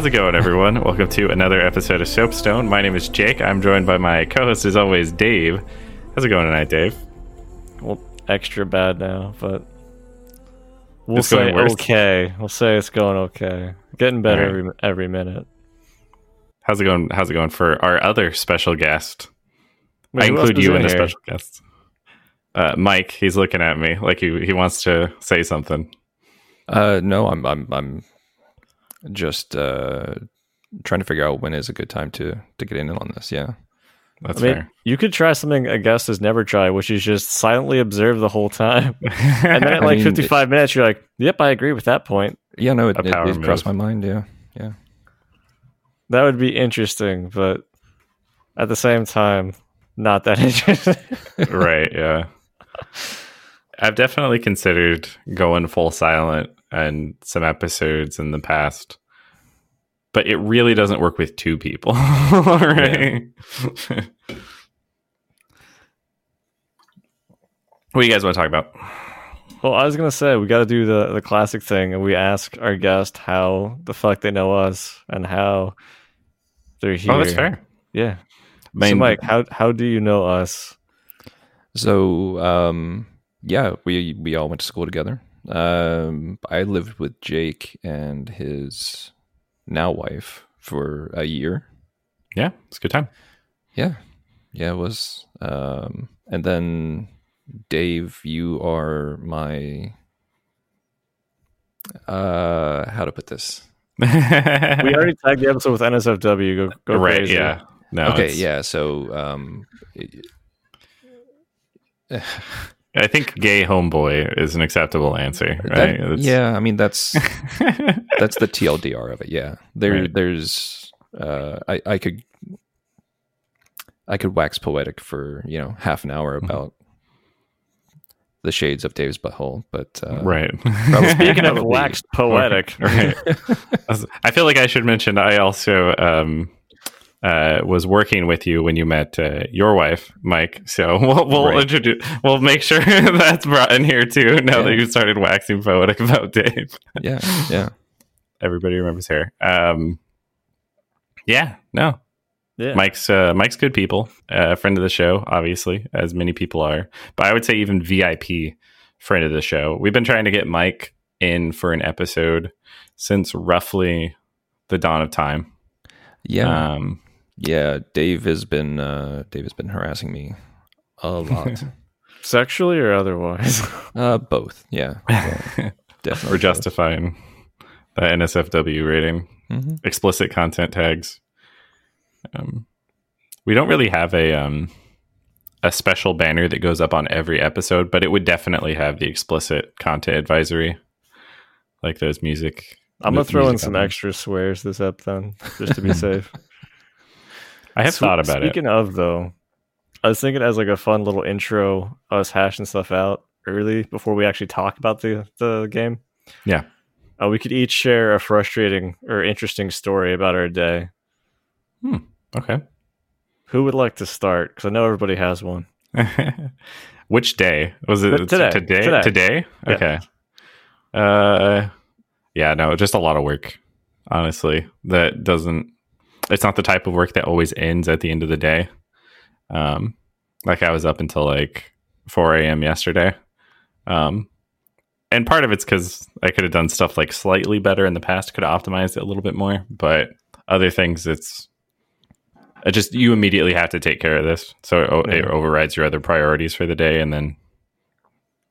How's it going, everyone? Welcome to another episode of Soapstone. My name is Jake. I'm joined by my co-host, as always, Dave. How's it going tonight, Dave? Well, extra bad now, but we'll It's going say worse? okay. We'll say it's going okay. Getting better Alright. every every minute. How's it going? How's it going for our other special guest? Wait, I include you in the here? special guest. Uh, Mike, he's looking at me like he he wants to say something. Uh, no, I'm I'm I'm just uh trying to figure out when is a good time to to get in on this. Yeah. That's I mean, fair. you could try something a guest has never tried, which is just silently observe the whole time. And then at I like mean, 55 minutes, you're like, "Yep, I agree with that point." Yeah, no, it, A it, it crossed my mind. Yeah, yeah. That would be interesting, but at the same time, not that interesting. right? Yeah. I've definitely considered going full silent and some episodes in the past, but it really doesn't work with two people, right? what do you guys want to talk about? well, I was gonna say we got to do the the classic thing, and we ask our guest how the fuck they know us and how they're here. Oh, that's fair. Yeah. I so, Mike, how how do you know us? So, um, yeah, we we all went to school together. Um, I lived with Jake and his now wife for a year. yeah, it's a good time. Yeah, yeah, it was. Um, and then Dave, you are my. Uh, how to put this? We already tagged the episode with NSFW. Go go right. crazy. Yeah. No. okay, it's- yeah. So, um, I think gay homeboy is an acceptable answer, right? It's- yeah. I mean, that's that's the TLDR of it. Yeah, there, Right. there's. Uh, I I could. I could wax poetic for you know half an hour Mm-hmm. about the shades of Dave's butthole, but uh, right. Speaking of waxed poetic, right. I feel like I should mention I also um, uh, was working with you when you met uh, your wife, Mike. So we'll, we'll Right. introduce, we'll make sure that's brought in here too. Now that Yeah. you started waxing poetic about Dave, yeah, yeah. everybody remembers her. Um, yeah, no, yeah. Mike's uh, Mike's good people, uh, friend of the show, obviously, as many people are. But I would say even VIP friend of the show. We've been trying to get Mike in for an episode since roughly the dawn of time. Yeah, Um, yeah. Dave has been uh, Dave has been harassing me a lot. sexually or otherwise. uh, both. Yeah, definitely. we're justifying the NSFW rating, Mhm. explicit content tags. Um, we don't really have a um, a special banner that goes up on every episode, but it would definitely have the explicit content advisory, like those music. I'm gonna throw in some extra swears this up then, just to be safe. I have Sw- thought about it. Speaking of though, I was thinking as like a fun little intro, us hashing stuff out early before we actually talk about the the game. Yeah. Uh, we could each share a frustrating or interesting story about our day. Hmm. Okay. Who would like to start? Because I know everybody has one. Which day was it? Today. Today. Today. Today. Yeah. Okay. Uh, yeah. No, just a lot of work. Honestly, that doesn't. It's not the type of work that always ends at the end of the day. Um, like I was up until like 4 a.m. yesterday. Um, and part of it's because I could have done stuff like slightly better in the past, could have optimized it a little bit more. But other things, it's it just you immediately have to take care of this, so it, o- it overrides your other priorities for the day, and then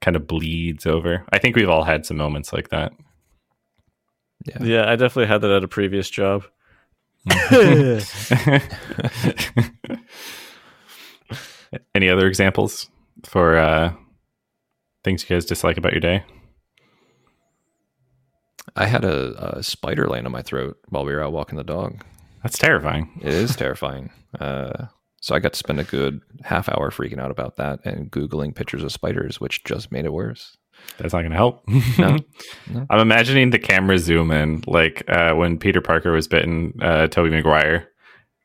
kind of bleeds over. I think we've all had some moments like that. Yeah. Yeah, I definitely had that at a previous job. Any other examples for uh, things you guys dislike about your day? I had a, a spider land on my throat while we were out walking the dog. That's terrifying. It is terrifying. Uh, so I got to spend a good half hour freaking out about that and googling pictures of spiders, which just made it worse. That's not going to help. No. No. I'm imagining the camera zoom in, like uh, when Peter Parker was bitten, uh, Tobey Maguire,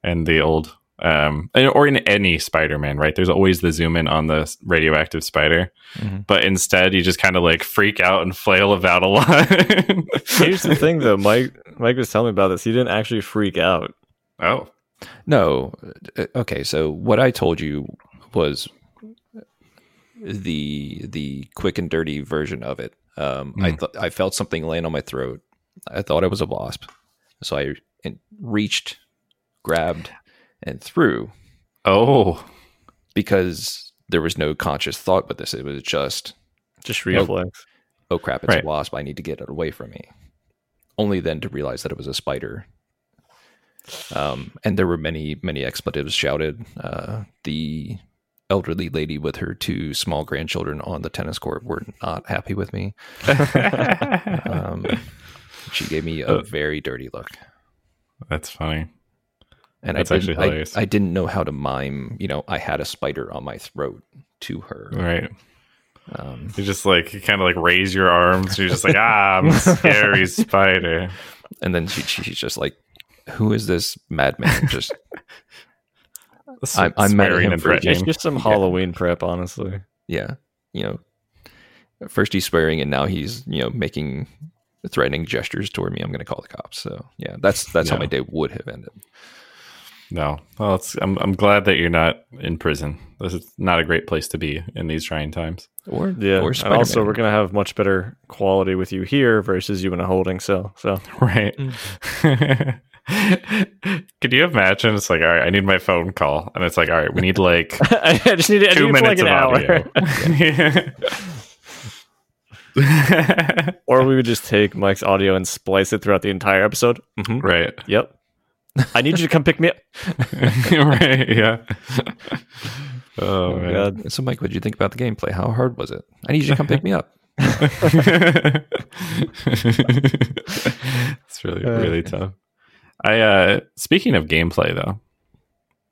and the old Um, or in any Spider-Man, right? There's always the zoom in on the radioactive spider, Mhm. but instead you just kind of like freak out and flail about a lot. Here's the thing, though. Mike Mike was telling me about this. He didn't actually freak out. oh, No. uh, Okay, so what I told you was the the quick and dirty version of it. Um, I Mm. th- I felt something land on my throat. I thought it was a wasp, so I reached, grabbed, and threw oh, because there was no conscious thought with this. It was just, Just reflex. oh crap, it's Right. a wasp. I need to get it away from me. Only then to realize that it was a spider. Um, and there were many, many expletives shouted. Uh, the elderly lady with her two small grandchildren on the tennis court were not happy with me. Um, she gave me a very dirty look. that's funny. And That's I actually didn't, I- I, didn't know how to mime, you know, I had a spider on my throat to her. Right. Um, You just like you kind of like raise your arms. You're just like, ah, I'm a scary spider. and then she, she's just like, who is this madman? Just I'm- I'm mad at Swearing him and for- It's threatening. just some Halloween prep, honestly. yeah, you know, first he's swearing and now he's you know making threatening gestures toward me. I'm going to call the cops. So yeah, that's that's how my day would have ended. No, well, it's, I'm I'm glad that you're not in prison. This is not a great place to be in these trying times. Or Yeah. or and also, we're going to have much better quality with you here versus you in a holding cell. So, Right. Mm. Could you imagine? It's like, all right, I need my phone call, and it's like, all right, we need like I just need, I two need it for like minutes an of hour. audio. or we would just take Mike's audio and splice it throughout the entire episode. hmm right. Yep. I need you to come pick me up. right. Yeah. Oh, Oh, man. God. So Mike, what did you think about the gameplay? How hard was it? I need you to come pick me up. it's really really tough. I uh speaking of gameplay though,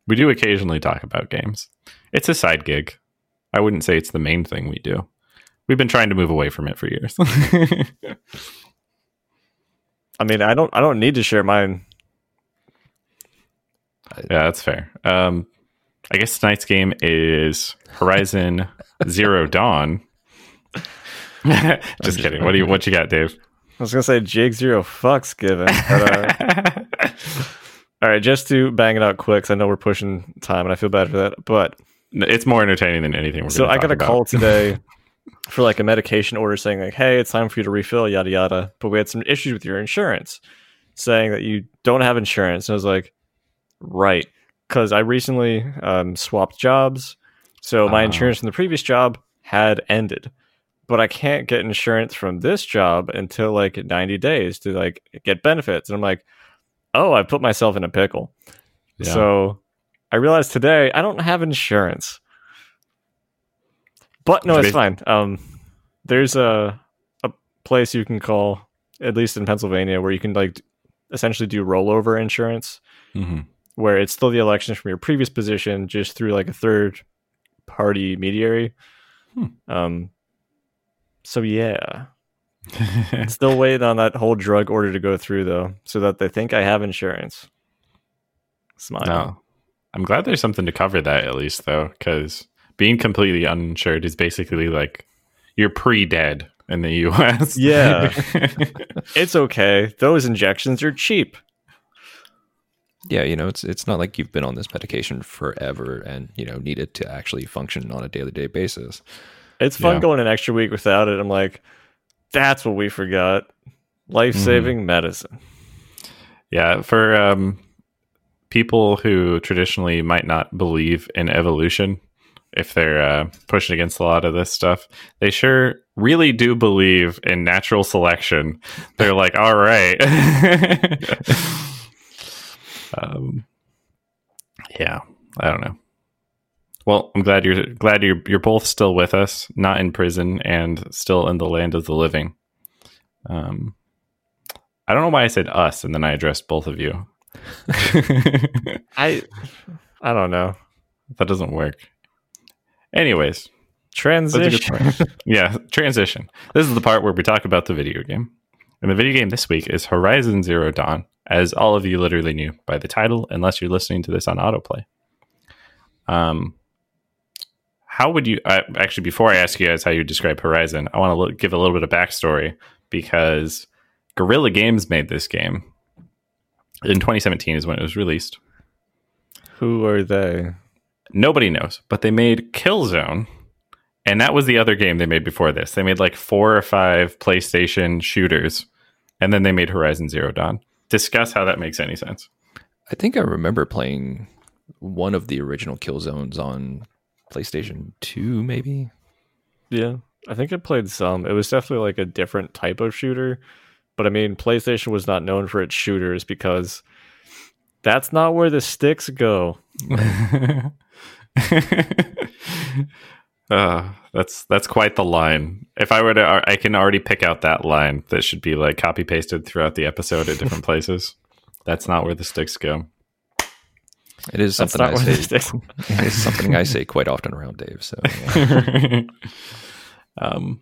we do occasionally talk about games. It's a side gig. I wouldn't say it's the main thing we do. We've been trying to move away from it for years. I mean, I don't I don't need to share mine. yeah, that's fair. Um I guess tonight's game is Horizon Zero Dawn. Just kidding. What do you what you got, Dave? I was gonna say Jake zero fucks given. But, uh, all right, just to bang it out quick, 'cause I know we're pushing time, and I feel bad for that. But it's more entertaining than anything we're so I got a call today for like a medication order saying like, "Hey, it's time for you to refill, yada yada." But we had some issues with your insurance, saying that you don't have insurance. And I was like, "Right," because I recently um, swapped jobs, so my Ah. insurance from the previous job had ended. But I can't get insurance from this job until like 90 days to like get benefits. And I'm like, oh, I put myself in a pickle. Yeah. So I realized today I don't have insurance. But no, it's fine. Um, there's a a place you can call, at least in Pennsylvania, where you can like essentially do rollover insurance, Mhm. where it's still the elections from your previous position, just through like a third party mediary. Hmm. Um. So yeah, still waiting on that whole drug order to go through though, so that they think I have insurance. Smile. No. I'm glad there's something to cover that at least though, because being completely uninsured is basically like you're pre-dead in the US. Yeah. It's okay. Those injections are cheap. Yeah, you know, it's it's not like you've been on this medication forever and you know need it to actually function on a daily day basis. It's fun Yeah. going an extra week without it. I'm like, that's what we forgot. Life saving medicine. yeah, for um, people who traditionally might not believe in evolution, if they're uh, pushing against a lot of this stuff, they sure really do believe in natural selection. They're like, all right. um, yeah, I don't know. Well, I'm glad you're glad you're you're both still with us, not in prison, and still in the land of the living. Um, I don't know why I said us and then I addressed both of you. I I don't know. that doesn't work. Anyways, that's a good Transition. yeah, transition. This is the part where we talk about the video game. And the video game this week is Horizon Zero Dawn, as all of you literally knew by the title, unless you're listening to this on autoplay. Um, how would you uh, actually? Before I ask you guys how you describe Horizon, I want to give a little bit of backstory because Guerrilla Games made this game in 2017 is when it was released. Who are they? Nobody knows, but they made Killzone, and that was the other game they made before this. They made like four or five PlayStation shooters, and then they made Horizon Zero Dawn. Discuss how that makes any sense. I think I remember playing one of the original Killzones on PlayStation 2, maybe. Yeah, I think I played some. It was definitely like a different type of shooter, but I mean, PlayStation was not known for its shooters because that's not where the sticks go. uh, that's that's quite the line. If I were to, I can already pick out that line that should be like copy pasted throughout the episode at different places. That's not where the sticks go. It is something I not where the say. it is something I say quite often around Dave. So um,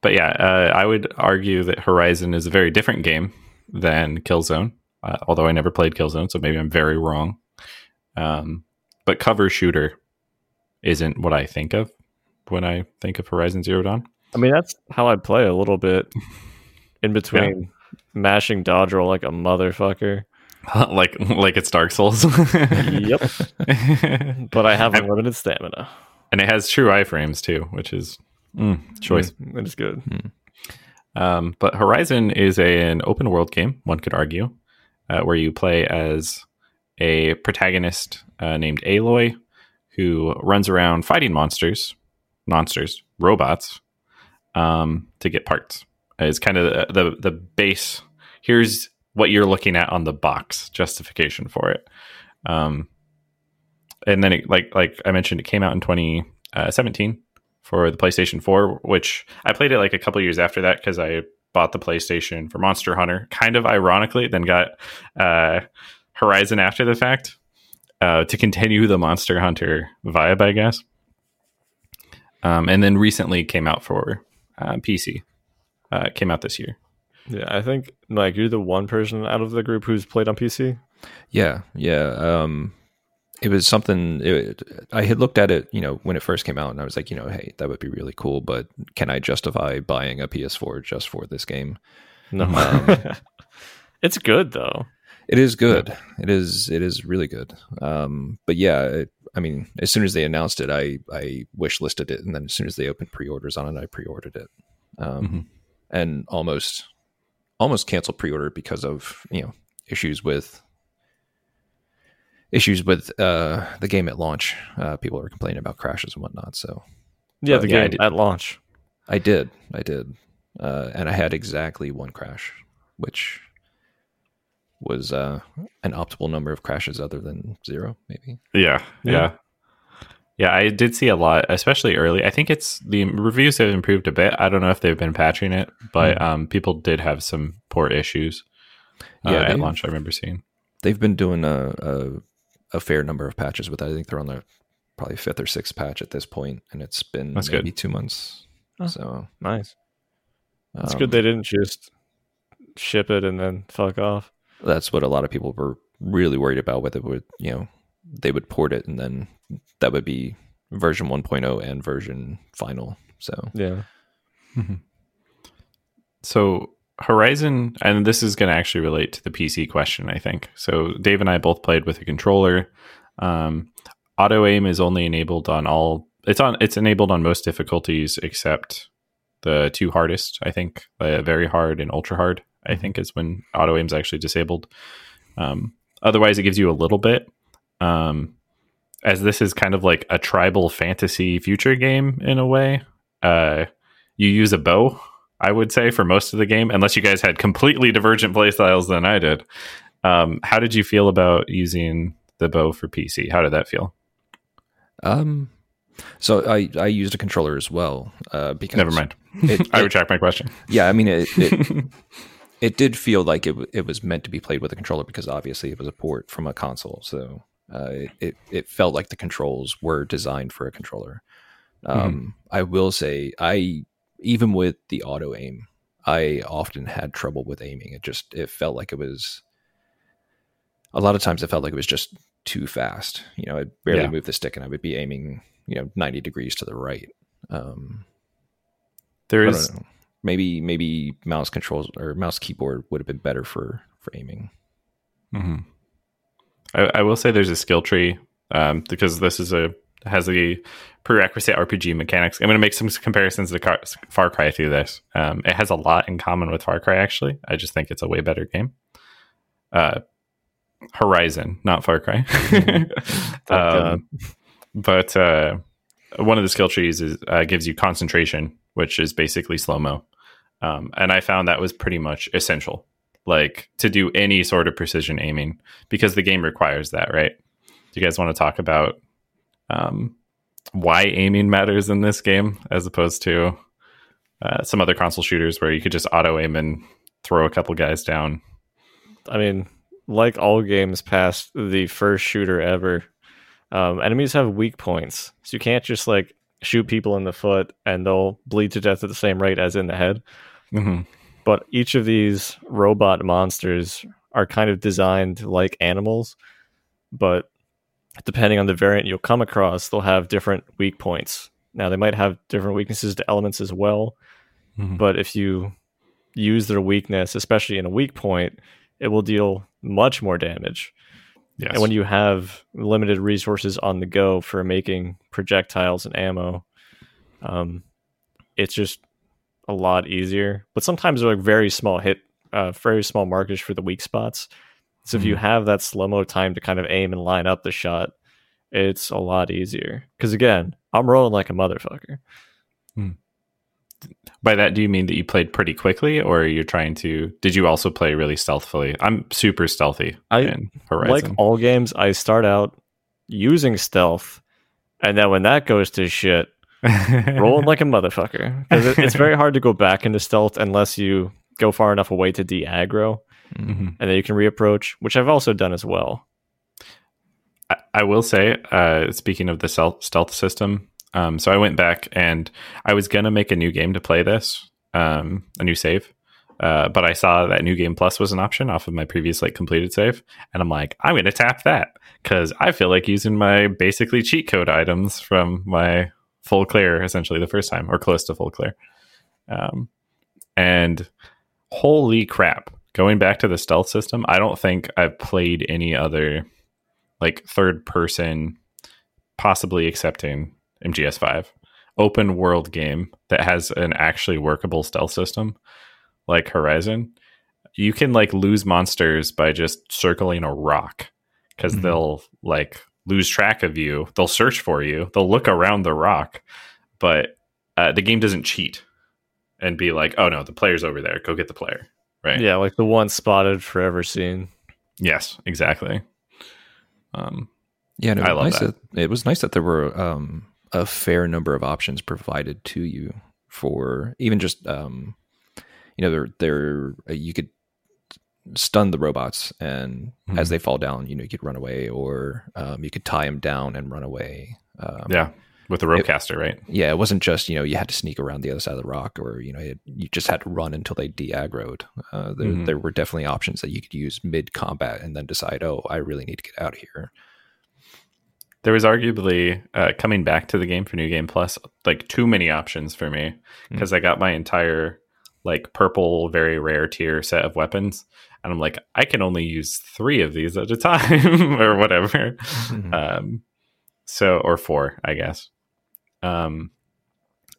but yeah, uh, I would argue that Horizon is a very different game than Killzone. Uh, although I never played Killzone, so maybe I'm very wrong. Um, but cover shooter isn't what I think of when I think of Horizon Zero Dawn. I mean, that's how I play a little bit in between mashing dodge roll like a motherfucker. like like it's Dark Souls. Yep. But I have unlimited stamina. and it has true iframes too, which is mm, choice. Mm, It is good. Um, but Horizon is a, an open world game, one could argue, uh, where you play as a protagonist uh, named Aloy who runs around fighting monsters, monsters, robots, um, to get parts. It's kind of the, the the base. Here's what you're looking at on the box justification for it. Um, and then it, like like I mentioned, it came out in 2017 for the PlayStation 4, which I played it like a couple years after that because I bought the PlayStation for Monster Hunter, kind of ironically, then got uh, Horizon after the fact uh, to continue the Monster Hunter vibe, I guess. Um, and then recently came out for uh, PC. Uh, came out this year. Yeah, I think like you're the one person out of the group who's played on PC. yeah, yeah. Um, it was something it, I had looked at it, you know, when it first came out, and I was like, you know, hey, that would be really cool, but can I justify buying a PS4 just for this game? No, Um, it's good though. It is good. It is. It is really good. Um, but yeah, it, I mean, as soon as they announced it, I I wish listed it, and then as soon as they opened pre-orders on it, I pre-ordered it, um, Mhm. and almost almost canceled pre-order because of you know issues with issues with uh, the game at launch. Uh, people were complaining about crashes and whatnot. So Yeah, the yeah, game at launch. I did. I did, uh, and I had exactly one crash, which was uh, an optimal number of crashes other than zero, maybe. Yeah, Yeah. yeah, yeah. I did see a lot, especially early. I think it's the reviews have improved a bit. I don't know if they've been patching it, but um, people did have some poor issues. Uh, Yeah, at launch, I remember seeing. they've been doing a, a a fair number of patches with that. I think they're on their probably fifth or sixth patch at this point, and it's been That's maybe good. two months. Oh. So Nice. It's um, good they didn't just ship it and then fuck off. That's what a lot of people were really worried about. Whether it would you know they would port it and then that would be version 1.0 and version final. So Yeah. So Horizon, and this is going to actually relate to the PC question, I think. So Dave and I both played with a controller. Um, auto aim is only enabled on all. It's on. It's enabled on most difficulties except the two hardest. I think uh, very hard and ultra hard. I think is when auto aim is actually disabled. Um, otherwise, it gives you a little bit. Um, as this is kind of like a tribal fantasy future game in a way. Uh, you use a bow I would say, for most of the game, unless you guys had completely divergent playstyles than I did. Um, how did you feel about using the bow for PC? How did that feel? um, so I I used a controller as well. Uh, because Never mind. It, I retract my question. yeah, I mean it. it it did feel like it it was meant to be played with a controller because obviously it was a port from a console. So uh, it, it it felt like the controls were designed for a controller. Um, I will say I even with the auto aim, I often had trouble with aiming. It just it felt like it was a lot of times it felt like it was just too fast. You know, I'd barely Yeah. move the stick and I would be aiming, you know, 90 degrees to the right. Um, There I is know. Maybe maybe mouse controls or mouse keyboard would have been better for for aiming. hmm I, I will say there's a skill tree um, because this is a has the prerequisite RPG mechanics. I'm going to make some comparisons to Car- Far Cry through this. Um, it has a lot in common with Far Cry. Actually, I just think it's a way better game. Uh, Horizon, not Far Cry. um, but uh, one of the skill trees is uh, gives you concentration, which is basically slow mo. Um, and I found that was pretty much essential, like to do any sort of precision aiming, because the game requires that, right? Do you guys want to talk about um, why aiming matters in this game as opposed to uh, some other console shooters where you could just auto aim and throw a couple guys down? I mean, like all games past the first shooter ever, um, enemies have weak points. So you can't just like shoot people in the foot and they'll bleed to death at the same rate as in the head. hmm But each of these robot monsters are kind of designed like animals, but depending on the variant you'll come across, they'll have different weak points. Now, they might have different weaknesses to elements as well, Mhm. but if you use their weakness, especially in a weak point, it will deal much more damage. Yes. And when you have limited resources on the go for making projectiles and ammo, um, it's just a lot easier. But sometimes they're like very small hit, uh, very small markers for the weak spots. So if you have that slow mo time to kind of aim and line up the shot, it's a lot easier. Because again, I'm rolling like a motherfucker. By that, do you mean that you played pretty quickly, or you're trying to? Did you also play really stealthily? I'm super stealthy I- Like all games, I start out using stealth, and then when that goes to shit, rolling like a motherfucker. Because it, it's very hard to go back into stealth unless you go far enough away to de-aggro. Mhm. and then you can reapproach which i've also done as well. I, I will say, uh, speaking of the stealth, stealth system, um, so I went back and I was gonna make a new game to play this, um, a new save, uh, but I saw that New Game Plus was an option off of my previous like completed save, and I'm like, I'm gonna tap that because I feel like using my basically cheat code items from my full clear essentially the first time or close to full clear, um, and holy crap, going back to the stealth system, I don't think I've played any other like third person, possibly accepting MGS5 open world game that has an actually workable stealth system like Horizon. You can like lose monsters by just circling a rock because Mhm. they'll like lose track of you. They'll search for you. They'll look around the rock, but uh, the game doesn't cheat and be like, "Oh no, the player's over there. Go get the player." Right? yeah like the one spotted forever seen Yes, exactly. Um, Yeah, no, I love nice that. it was nice that there were um, a fair number of options provided to you for even just um, you know there there uh, you could stun the robots and as Mhm. they fall down, you know you could run away or um, you could tie them down and run away. Um, yeah, with the ropecaster, right? yeah, it wasn't just you know you had to sneak around the other side of the rock, or you know it, you just had to run until they de-aggroed. Uh, there, Mhm. there were definitely options that you could use mid combat and then decide, oh, I really need to get out of here. there was arguably uh, coming back to the game for New Game Plus, like too many options for me because I got my entire like purple, very rare tier set of weapons, and I'm like, I can only use three of these at a time or whatever. Mhm. Um, so or four, I guess. Um,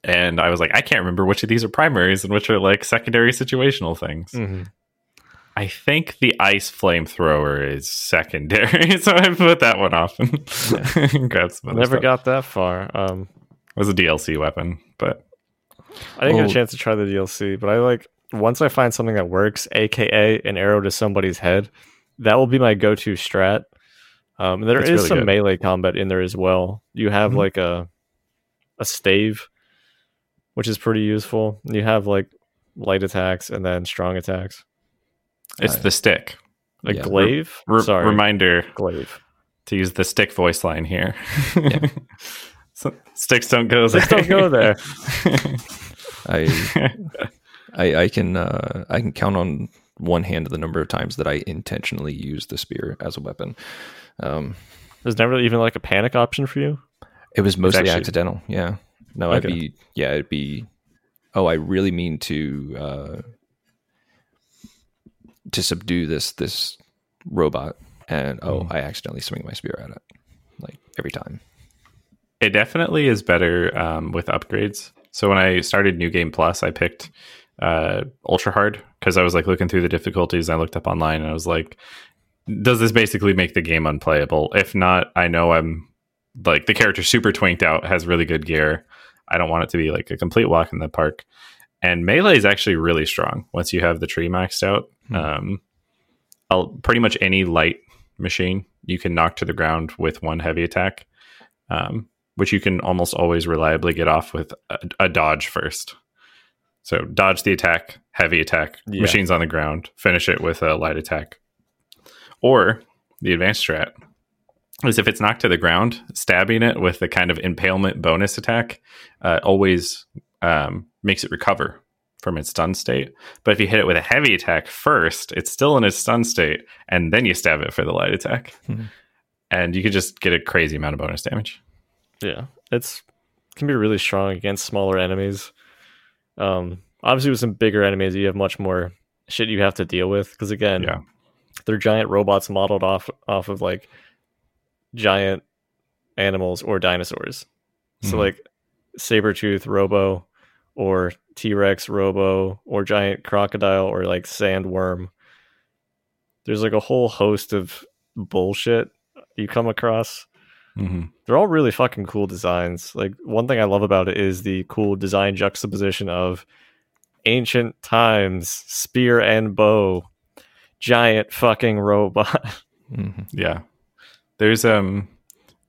and I was like, I can't remember which of these are primaries and which are like secondary situational things. I think the ice flamethrower is secondary, so I put that one off and grabbed some never stuff. got that far um It was a DLC weapon, but i didn't get a chance to try the dlc but i like once i find something that works aka an arrow to somebody's head that will be my go-to strat um there That's is really some good. melee combat in there as well you have Mhm. like a a stave which is pretty useful you have like light attacks and then strong attacks it's Uh, the stick. a Yeah. glaive Re- sorry Reminder glaive to use the stick voice line here. Yeah. So, sticks don't go there. Sticks don't go there. I I, I can uh, I can count on one hand the number of times that I intentionally use the spear as a weapon. Um, There's never even like a panic option for you. It was mostly actually- accidental. Yeah. No, I'd be yeah, it'd be oh, I really mean to uh to subdue this this robot and oh, Mm. I accidentally swing my spear at it. Like every time. It definitely is better um, with upgrades. So when I started New Game Plus, I picked uh, Ultra Hard because I was like looking through the difficulties. I looked up online and I was like, does this basically make the game unplayable? If not, I know I'm like the character super twinked out, has really good gear. I don't want it to be like a complete walk in the park. And melee is actually really strong once you have the tree maxed out. Hmm. Um, I'll, pretty much any light machine you can knock to the ground with one heavy attack, um, which you can almost always reliably get off with a, a dodge first. So dodge the attack, heavy attack, Yeah. machines on the ground, finish it with a light attack. Or the advanced strat is if it's knocked to the ground, stabbing it with the kind of impalement bonus attack uh, always um, makes it recover from its stun state. But if you hit it with a heavy attack first, it's still in its stun state, and then you stab it for the light attack. Mhm. And you could just get a crazy amount of bonus damage. Yeah, it's can be really strong against smaller enemies. Um, obviously, with some bigger enemies, you have much more shit you have to deal with because again, Yeah. they're giant robots modeled off off of like giant animals or dinosaurs. So Mhm. like saber-tooth robo or T-Rex robo or giant crocodile or like sandworm. There's like a whole host of bullshit you come across hmm they're all really fucking cool designs. Like one thing I love about it is the cool design juxtaposition of ancient times, spear and bow, giant fucking robot. Mhm. Yeah. There's um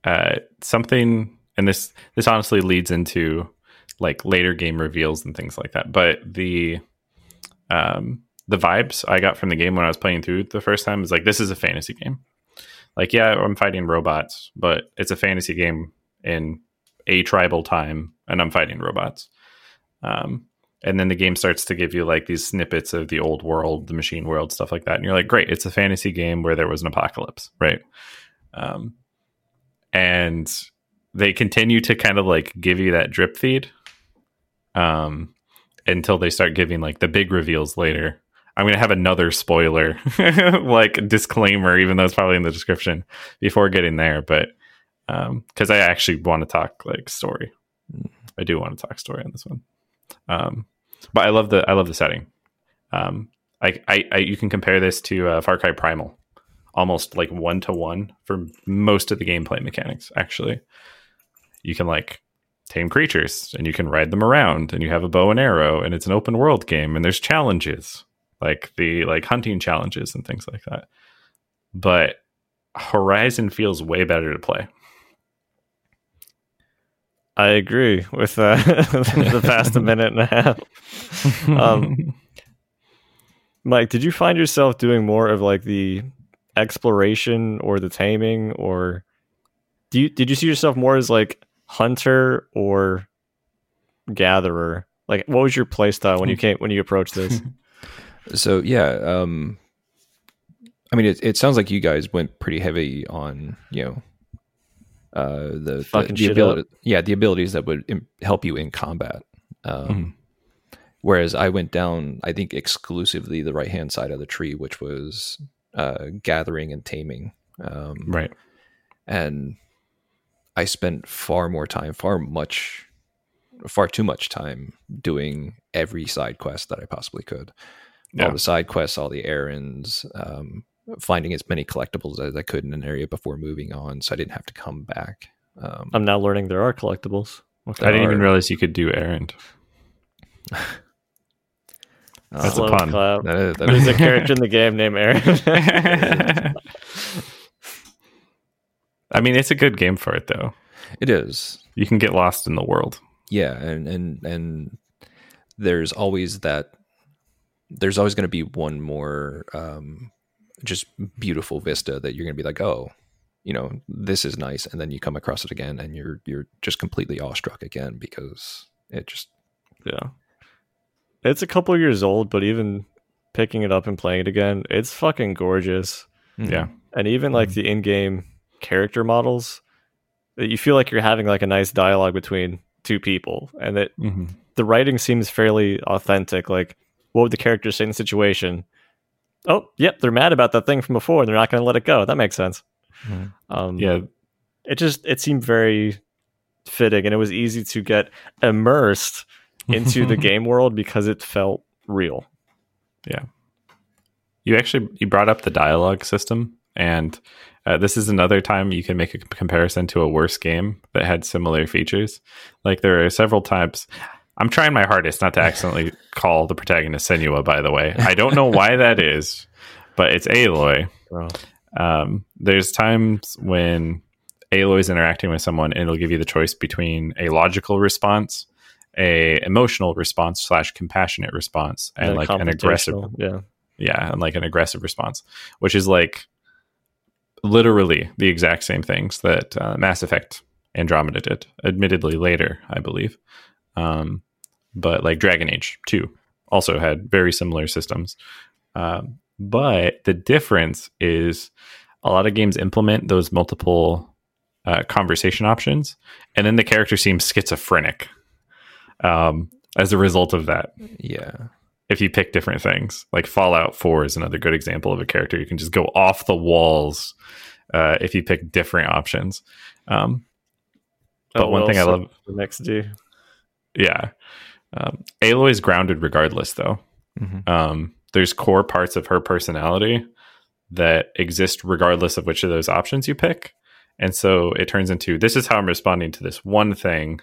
uh something and this this honestly leads into like later game reveals and things like that. But the um the vibes I got from the game when I was playing through the first time is like this is a fantasy game. Like yeah, I'm fighting robots, but it's a fantasy game in a tribal time and I'm fighting robots. Um and then the game starts to give you like these snippets of the old world, the machine world, stuff like that. And you're like, great, it's a fantasy game where there was an apocalypse, right? Um, and they continue to kind of like give you that drip feed um, until they start giving like the big reveals later. I'm going to have another spoiler, like disclaimer, even though it's probably in the description before getting there. But because I actually want to talk like story, I do want to talk story on this one. Um, but I love the I love the setting. Um, I, I, I you can compare this to uh, Far Cry Primal, almost like one to one for most of the gameplay mechanics. Actually, you can like tame creatures and you can ride them around, and you have a bow and arrow, and it's an open world game, and there's challenges like the like hunting challenges and things like that. But Horizon feels way better to play. I agree with uh, the past a minute and a half. Um, Mike, did you find yourself doing more of like the exploration or the taming, or do you did you see yourself more as like hunter or gatherer? Like, what was your play style when you came when you approached this? So yeah, um, I mean, it, it sounds like you guys went pretty heavy on you know uh, the the, Fucking the shit ability, yeah, the abilities that would Im- help you in combat. Um, Mhm. Whereas I went down, I think exclusively the right hand side of the tree, which was uh, gathering and taming. Um, right. and I spent far more time, far much, far too much time doing every side quest that I possibly could. Yeah. All the side quests, all the errands, um, finding as many collectibles as I could in an area before moving on, so I didn't have to come back. Um, I'm now learning there are collectibles. What I didn't even realize you could do errand. That's a pun. clap. that is- that There's is- a character in the game named Erend. I mean, it's a good game for it though. it is. You can get lost in the world. yeah and and and there's always that there's always going to be one more um just beautiful vista that you're going to be like oh you know this is nice and then you come across it again and you're you're just completely awestruck again because it just Yeah. It's a couple years old, but even picking it up and playing it again, it's fucking gorgeous. mm, Yeah. And even like the in-game character models that you feel like you're having like a nice dialogue between two people and that Mm-hmm. the writing seems fairly authentic. Like, what would the characters say in the situation? Oh, yep, they're mad about that thing from before, and they're not going to let it go. That makes sense. Mhm. Um, Yeah, it just it seemed very fitting, and it was easy to get immersed into the game world because it felt real. Yeah, you actually you brought up the dialogue system and uh, this is another time you can make a comparison to a worse game that had similar features like there are several times i'm trying my hardest not to accidentally call the protagonist senua by the way. I don't know why that is but it's aloy. Um, there's times when Aloy is interacting with someone and it'll give you the choice between a logical response a emotional response slash compassionate response and Yeah, like an aggressive Yeah, yeah and like an aggressive response which is like literally the exact same things that uh, mass effect andromeda did admittedly later i believe. Um, but like dragon age 2 also had very similar systems um, but the difference is a lot of games implement those multiple uh, conversation options and then the character seems schizophrenic um, as a result of that Yeah. if you pick different things. Like Fallout 4 is another good example of a character you can just go off the walls uh, if you pick different options. Um, but Oh, one thing I love, the next D. yeah, um, Aloy is grounded regardless, though. Mhm. Um, there's core parts of her personality that exist regardless of which of those options you pick. And so it turns into this is how I'm responding to this one thing,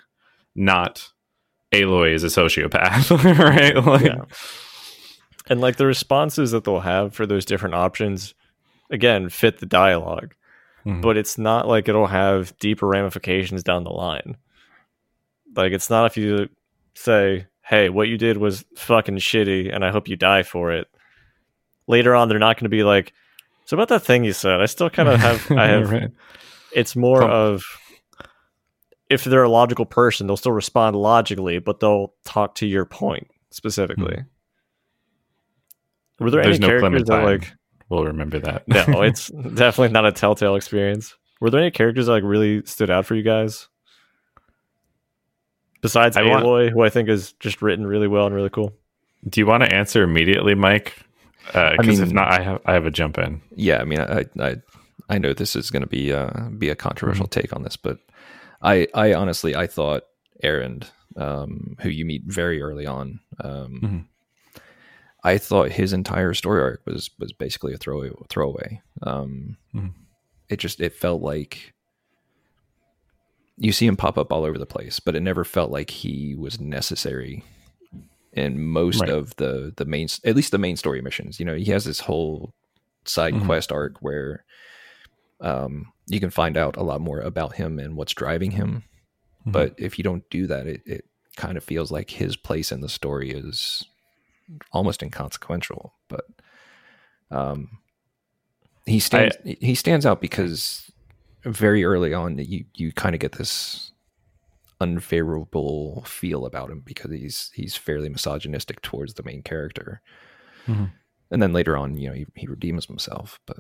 not Aloy is a sociopath, right? Like, Yeah. And like the responses that they'll have for those different options, again, fit the dialogue. Mhm. But it's not like it'll have deeper ramifications down the line. Like it's not if you say, "Hey, what you did was fucking shitty, and I hope you die for it." Later on, they're not going to be like, "So about that thing you said, I still kind of have." I have. Right. It's more From- of if they're a logical person, they'll still respond logically, but they'll talk to your point specifically. Hmm. Were there There's any no characters that like? We'll remember that. No, it's definitely not a telltale experience. Were there any characters that like really stood out for you guys? Besides I want- Aloy, who I think is just written really well and really cool. Do you want to answer immediately, Mike? Because if mean- not, I have I have a jump in. Yeah, I mean, I I, I know this is going to be uh, be a controversial Mm-hmm. take on this, but I I honestly I thought Erend, um, who you meet very early on, um, Mhm. I thought his entire story arc was was basically a throw throwaway. Um, Mhm. It just it felt like you see him pop up all over the place, but it never felt like he was necessary in most Right. of the the main at least the main story missions. You know, he has this whole side Mhm. quest arc where um, you can find out a lot more about him and what's driving him. Mhm. But if you don't do that, it, it kind of feels like his place in the story is almost inconsequential. But um, he stands he stands out because very early on you you kind of get this unfavorable feel about him because he's he's fairly misogynistic towards the main character. Mhm. And then later on, you know, he, he redeems himself. But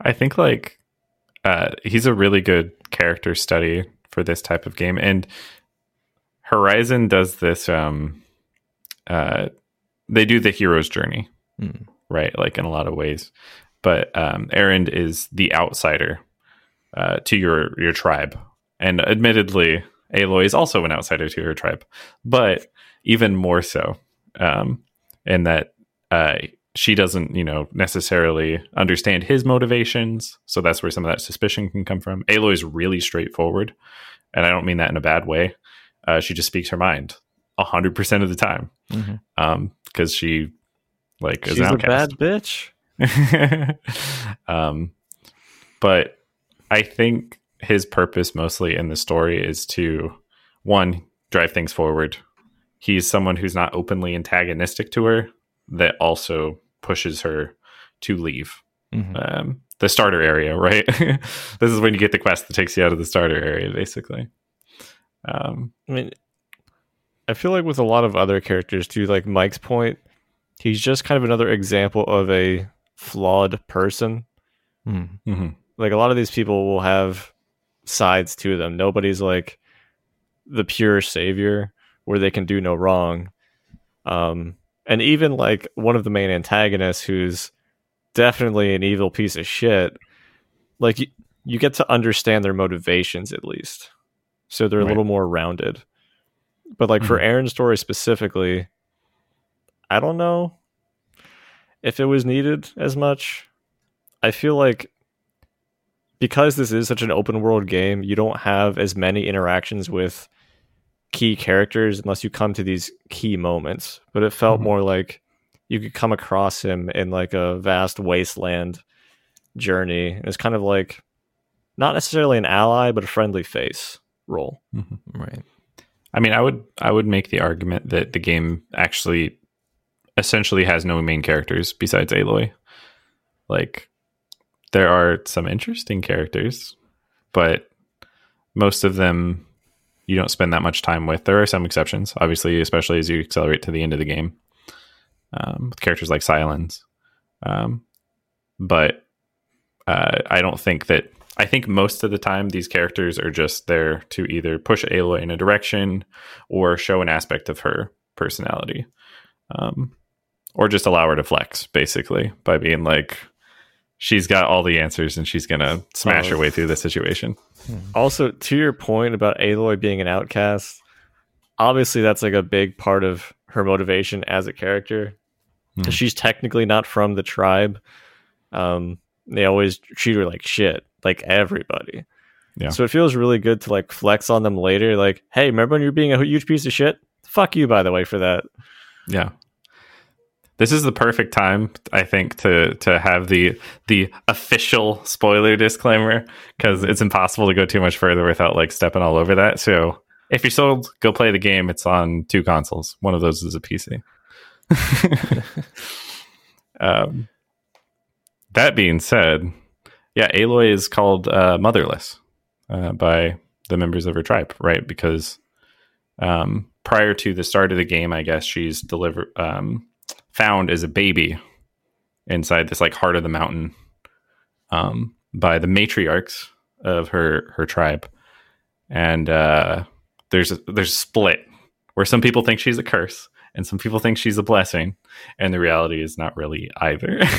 I think like uh, he's a really good character study for this type of game, and Horizon does this. Um, uh, they do the hero's journey, mm, right? Like in a lot of ways, but um, Erend is the outsider uh, to your your tribe, and admittedly, Aloy is also an outsider to her tribe, but even more so, um, in that uh, she doesn't, you know, necessarily understand his motivations. So that's where some of that suspicion can come from. Aloy is really straightforward, and I don't mean that in a bad way. Uh, she just speaks her mind hundred percent of the time, mhm. um, because she like is She's a bad bitch. um, but I think his purpose mostly in the story is to one drive things forward. He's someone who's not openly antagonistic to her, that also pushes her to leave Mhm. um, the starter area. Right, this is when you get the quest that takes you out of the starter area, basically. Um, I mean, I feel like with a lot of other characters too, like Mike's point, he's just kind of another example of a flawed person. Mm. mhm. Like a lot of these people will have sides to them. Nobody's like the pure savior where they can do no wrong. Um, and even like one of the main antagonists who's definitely an evil piece of shit, like you, you get to understand their motivations at least. So they're a little more rounded. But like for Mhm. Erend's story specifically, I don't know if it was needed as much. I feel like because this is such an open world game, you don't have as many interactions with key characters unless you come to these key moments. But it felt Mhm. more like you could come across him in like a vast wasteland journey. It's kind of like not necessarily an ally, but a friendly face role. Right. I mean, I would I would make the argument that the game actually essentially has no main characters besides Aloy. Like there are some interesting characters, but most of them you don't spend that much time with. There are some exceptions, obviously, especially as you accelerate to the end of the game. Um, with characters like Silence. Um, but uh, I don't think that I think most of the time these characters are just there to either push Aloy in a direction or show an aspect of her personality, um, or just allow her to flex, basically, by being like, she's got all the answers and she's gonna smash her Oh. way through the situation. Also, to your point about Aloy being an outcast, obviously that's like a big part of her motivation as a character. Because Mhm. she's technically not from the tribe. Um, they always treat her like shit, like everybody. Yeah. So it feels really good to like flex on them later. Like, hey, remember when you're being a huge piece of shit? Fuck you, by the way, for that. Yeah. This is the perfect time, I think, to to have the the official spoiler disclaimer because it's impossible to go too much further without like stepping all over that. So if you're sold, go play the game. It's on two consoles. One of those is a PC. um, that being said, yeah, Aloy is called uh, motherless uh, by the members of her tribe, right? Because um, prior to the start of the game, I guess she's delivered um, found as a baby inside this like heart of the mountain um, by the matriarchs of her her tribe, and uh, there's a, there's a split where some people think she's a curse and some people think she's a blessing, and the reality is not really either.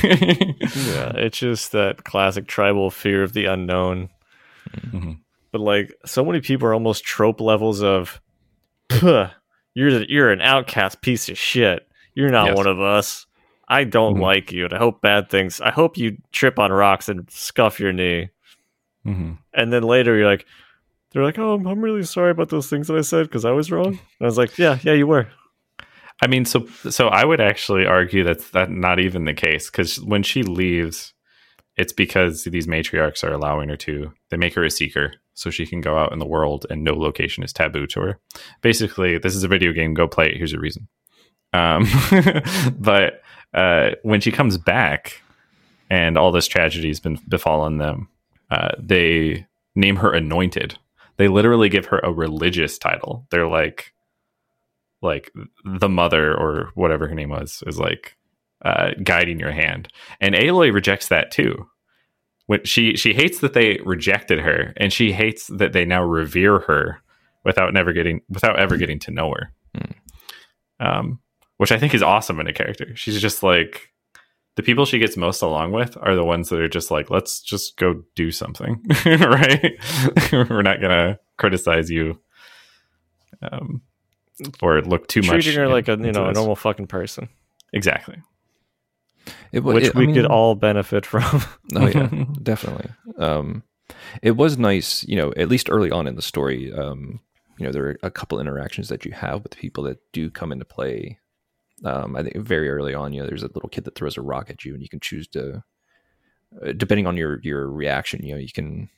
Yeah, it's just that classic tribal fear of the unknown. Mhm. But like, so many people are almost trope levels of, you're the, you're an outcast piece of shit. You're not Yes. one of us. I don't Mhm. like you, and I hope bad things. I hope you trip on rocks and scuff your knee." Mhm. And then later, you're like, they're like, "Oh, I'm, really sorry about those things that I said because I was wrong." And I was like, "Yeah, yeah, you were." I mean, so so I would actually argue that's that not even the case because when she leaves, it's because these matriarchs are allowing her to. They make her a seeker so she can go out in the world and no location is taboo to her. Basically, this is a video game. Go play it. Here's a reason. Um, but uh, when she comes back and all this tragedy has been befallen them, uh, they name her anointed. They literally give her a religious title. They're like, like the mother or whatever her name was is like uh, guiding your hand, and Aloy rejects that too. When she she hates that they rejected her, and she hates that they now revere her without never getting without ever getting to know her. Um, which I think is awesome in a character. She's just like the people she gets most along with are the ones that are just like, let's just go do something, right? We're not gonna criticize you. Um, or look too much Treating her like a you into know a normal fucking person, exactly It, which it- I we mean- could all benefit from. Oh yeah, definitely. Um, it was nice, you know, at least early on in the story. Um, you know, there are a couple interactions that you have with people that do come into play. Um, I think very early on, you know, there's a little kid that throws a rock at you, and you can choose to, uh, depending on your your reaction, you know, you can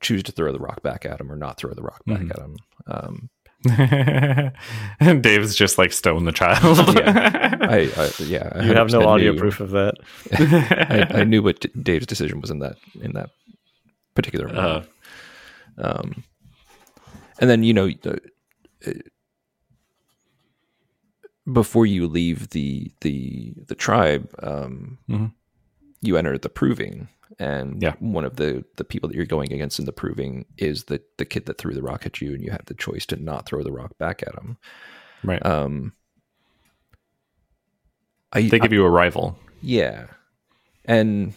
choose to throw the rock back at him or not throw the rock back Mhm. at him. Um, and Dave's just like stone the child. I, I yeah, I you have no audio knew- proof of that. I, I knew what Dave's decision was in that in that particular Uh, um, and then you know uh, before you leave the the the tribe, um, Mhm. you enter the proving, and Yeah. one of the the people that you're going against in the proving is the the kid that threw the rock at you, and you have the choice to not throw the rock back at him. Right. Um, I, they give you a rival. Yeah, and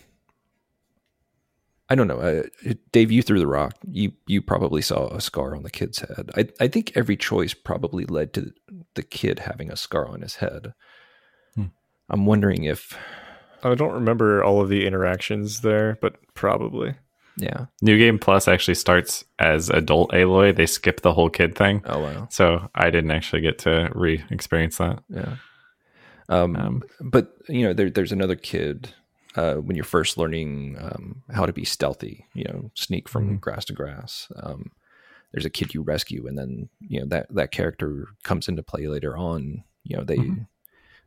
I don't know, uh, Dave. You threw the rock. You you probably saw a scar on the kid's head. I I think every choice probably led to the kid having a scar on his head. Hmm. I'm wondering if I don't remember all of the interactions there, but probably. yeah. New Game Plus actually starts as adult Aloy. They skip the whole kid thing. Oh wow. So I didn't actually get to re experience that. Yeah. Um, Um, but you know, there, there's another kid uh, when you're first learning um, how to be stealthy. You know, sneak from Mhm. grass to grass. Um, there's a kid you rescue, and then you know that that character comes into play later on. You know, they Mhm.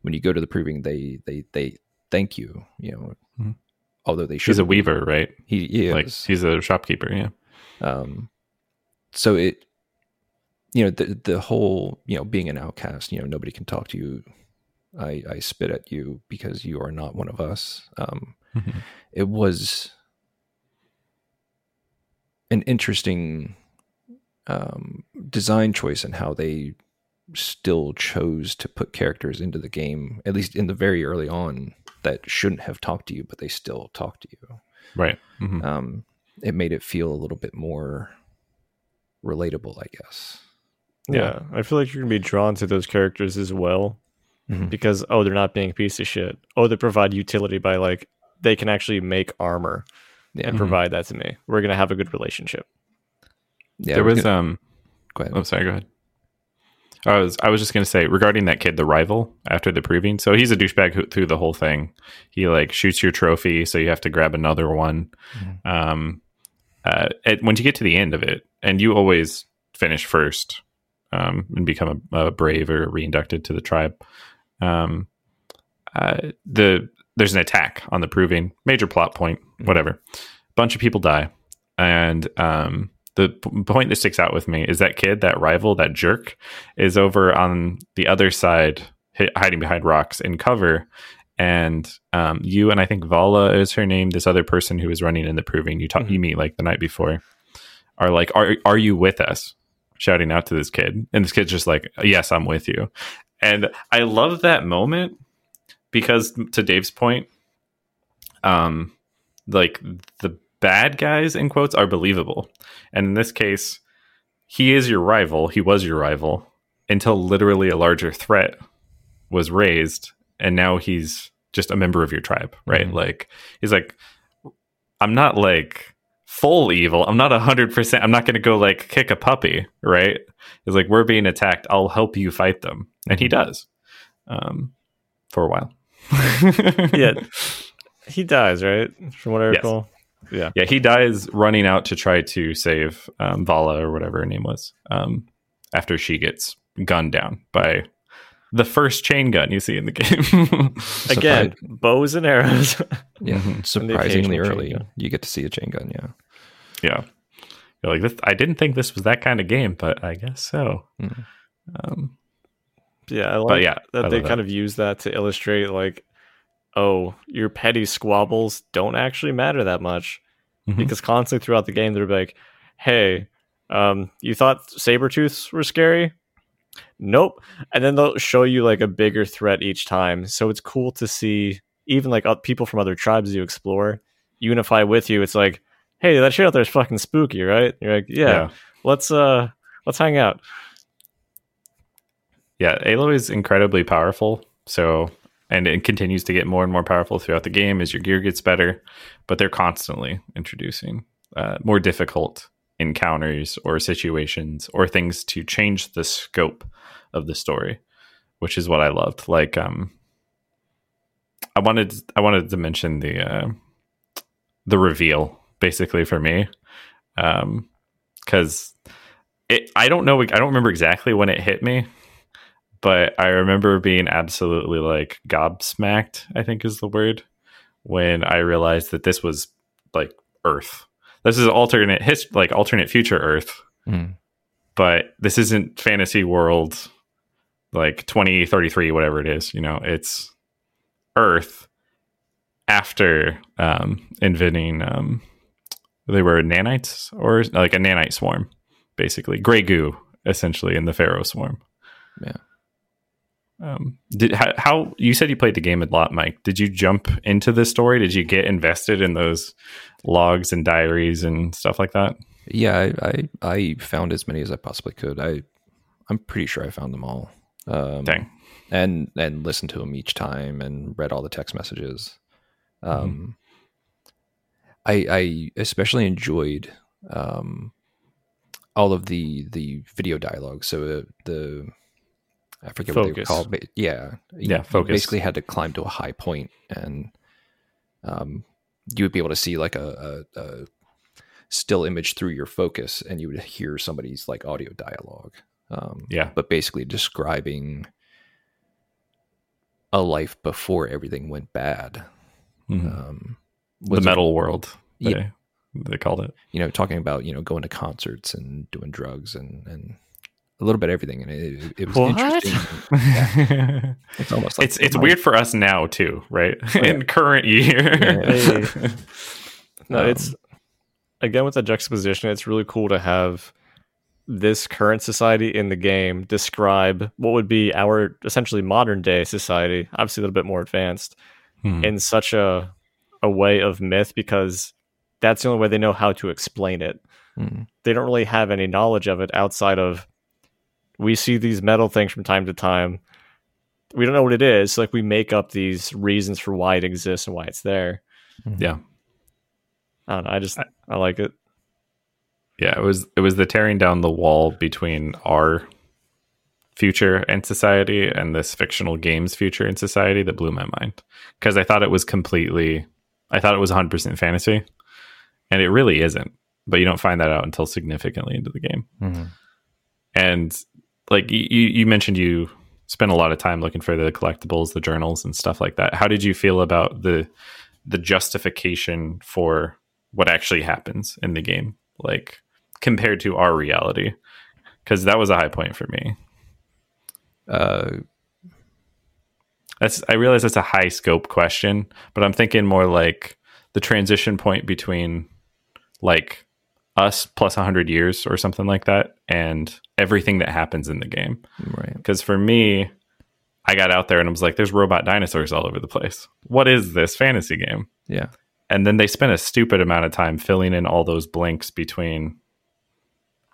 when you go to the proving, they they they thank you. You know, Mhm. although they should He's a weaver, right? He, he is. Like he's a shopkeeper. Yeah. Um, so it, you know, the the whole, you know, being an outcast, you know, nobody can talk to you. I I spit at you because you are not one of us. Um, Mhm. it was an interesting um, design choice and how they still chose to put characters into the game, at least in the very early on, that shouldn't have talked to you, but they still talk to you Right. Mhm. um, it made it feel a little bit more relatable, I guess. Yeah. I feel like you're gonna be drawn to those characters as well Mhm. because oh, they're not being a piece of shit. Oh, they provide utility by like they can actually make armor Yeah, and Mhm. provide that to me. We're gonna have a good relationship. Yeah. there was gonna- um. go ahead. Oh, sorry. Go ahead. I was I was just gonna say regarding that kid, the rival after the proving. So he's a douchebag who, through the whole thing. He like shoots your trophy, so you have to grab another one. Mhm. Um, uh, at, when you get to the end of it, and you always finish first, um, and become a, a brave or reinducted to the tribe. Um, uh, the there's an attack on the proving, major plot point, whatever. Bunch of people die, and um, the p- point that sticks out with me is that kid, that rival, that jerk, is over on the other side, hi- hiding behind rocks in cover. And um, you and I think Vala is her name. This other person who is running in the proving you talk, Mhm. you meet like the night before, are like, "Are are you with us?" Shouting out to this kid, and this kid's just like, "Yes, I'm with you." And I love that moment because, to Dave's point, um, like the bad guys in quotes are believable, and in this case, he is your rival. He was your rival until literally a larger threat was raised, and now he's just a member of your tribe, right? Mhm. Like he's like, I'm not like full evil. I'm not a hundred percent. I'm not going to go like kick a puppy, right? He's like, we're being attacked. I'll help you fight them, and he does, um, for a while. Yeah. He dies, right? From what I recall. Yeah. Yeah, he dies running out to try to save um, Vala or whatever her name was. Um, after she gets gunned down by the first chain gun you see in the game. Again, bows and arrows. Yeah, Mhm. surprisingly early, you get to see a chain gun. Yeah, yeah, You're like this. I didn't think this was that kind of game, but I guess so. Mhm. Um, yeah, I like but yeah, that I they love kind of use that to illustrate like, oh, your petty squabbles don't actually matter that much. Mhm. Because constantly throughout the game they're like, Hey, um, you thought saber tooths were scary? Nope. And then they'll show you like a bigger threat each time. So it's cool to see even like people from other tribes you explore unify with you. It's like, hey, that shit out there is fucking spooky, right? You're like, yeah, yeah. let's uh let's hang out. Yeah, Aloy is incredibly powerful. So, and it continues to get more and more powerful throughout the game as your gear gets better. But they're constantly introducing uh, more difficult encounters or situations or things to change the scope of the story, which is what I loved. Like, um, I wanted I wanted to mention the uh, the reveal basically for me, um, because it I don't know I don't remember exactly when it hit me but I remember being absolutely like gobsmacked, I think is the word, when I realized that this was like Earth. This is alternate history, like alternate future Earth, Mhm. but this isn't fantasy world like 2033 whatever it is, you know, it's Earth after um, inventing, um, they were nanites or like a nanite swarm, basically gray goo, essentially in the Faro swarm. Yeah. Um, did how, how you said you played the game a lot, Mike? Did you jump into this story? Did you get invested in those logs and diaries and stuff like that? Yeah, I, I, I found as many as I possibly could. I I'm pretty sure I found them all. Um, Dang. and and listened to them each time and read all the text messages. Um, I I especially enjoyed um, all of the the video dialogue. So uh, the I forget what they were called. But yeah, Yeah, you focus. Basically, had to climb to a high point, and um, you would be able to see like a, a, a still image through your focus, and you would hear somebody's like audio dialogue. Um, Yeah. but basically describing a life before everything went bad. Mhm. Um, the metal world. They, Yeah. they called it. you know, talking about you know going to concerts and doing drugs and and a little bit of everything, and it, it was interesting. It's almost like it's it's weird for us now too, right? Oh, In current year. Hey. No, Um, it's again with the juxtaposition. It's really cool to have this current society in the game describe what would be our essentially modern day society, obviously a little bit more advanced, Hmm. in such a a way of myth because that's the only way they know how to explain it. Mm, They don't really have any knowledge of it outside of we see these metal things from time to time. We don't know what it is. Like we make up these reasons for why it exists and why it's there. Yeah. I don't know. I just I like it. Yeah, it was it was the tearing down the wall between our future and society and this fictional game's future and society that blew my mind because I thought it was completely I thought it was 100% fantasy and it really isn't but you don't find that out until significantly into the game mhm. and like you, you mentioned you spent a lot of time looking for the collectibles the journals and stuff like that. How did you feel about the the justification for what actually happens in the game like compared to our reality? Because that was a high point for me. Uh, that's i realize that's a high scope question but i'm thinking more like the transition point between like us plus 100 years or something like that and everything that happens in the game right. because for me i got out there and i was like there's robot dinosaurs all over the place what is this fantasy game Yeah. and then they spent a stupid amount of time filling in all those blanks between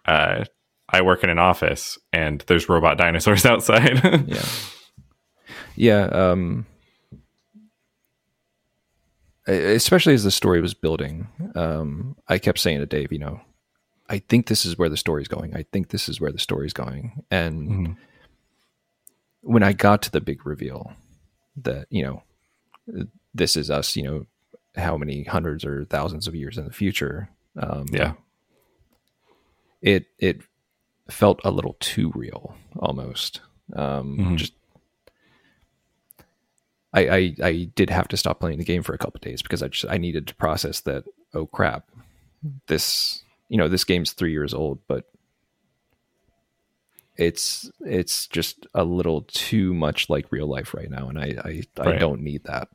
uh i work in an office and there's robot dinosaurs outside Yeah. Yeah. Um, especially as the story was building, um, I kept saying to Dave, you know, I think this is where the story's going. I think this is where the story's going. And Mhm. when I got to the big reveal that, you know, this is us, you know, how many hundreds or thousands of years in the future. Um, yeah it it felt a little too real almost um Mhm. just I, I i did have to stop playing the game for a couple days because i just i needed to process that oh crap this you know this game's three years old but it's it's just a little too much like real life right now and i i, I don't need that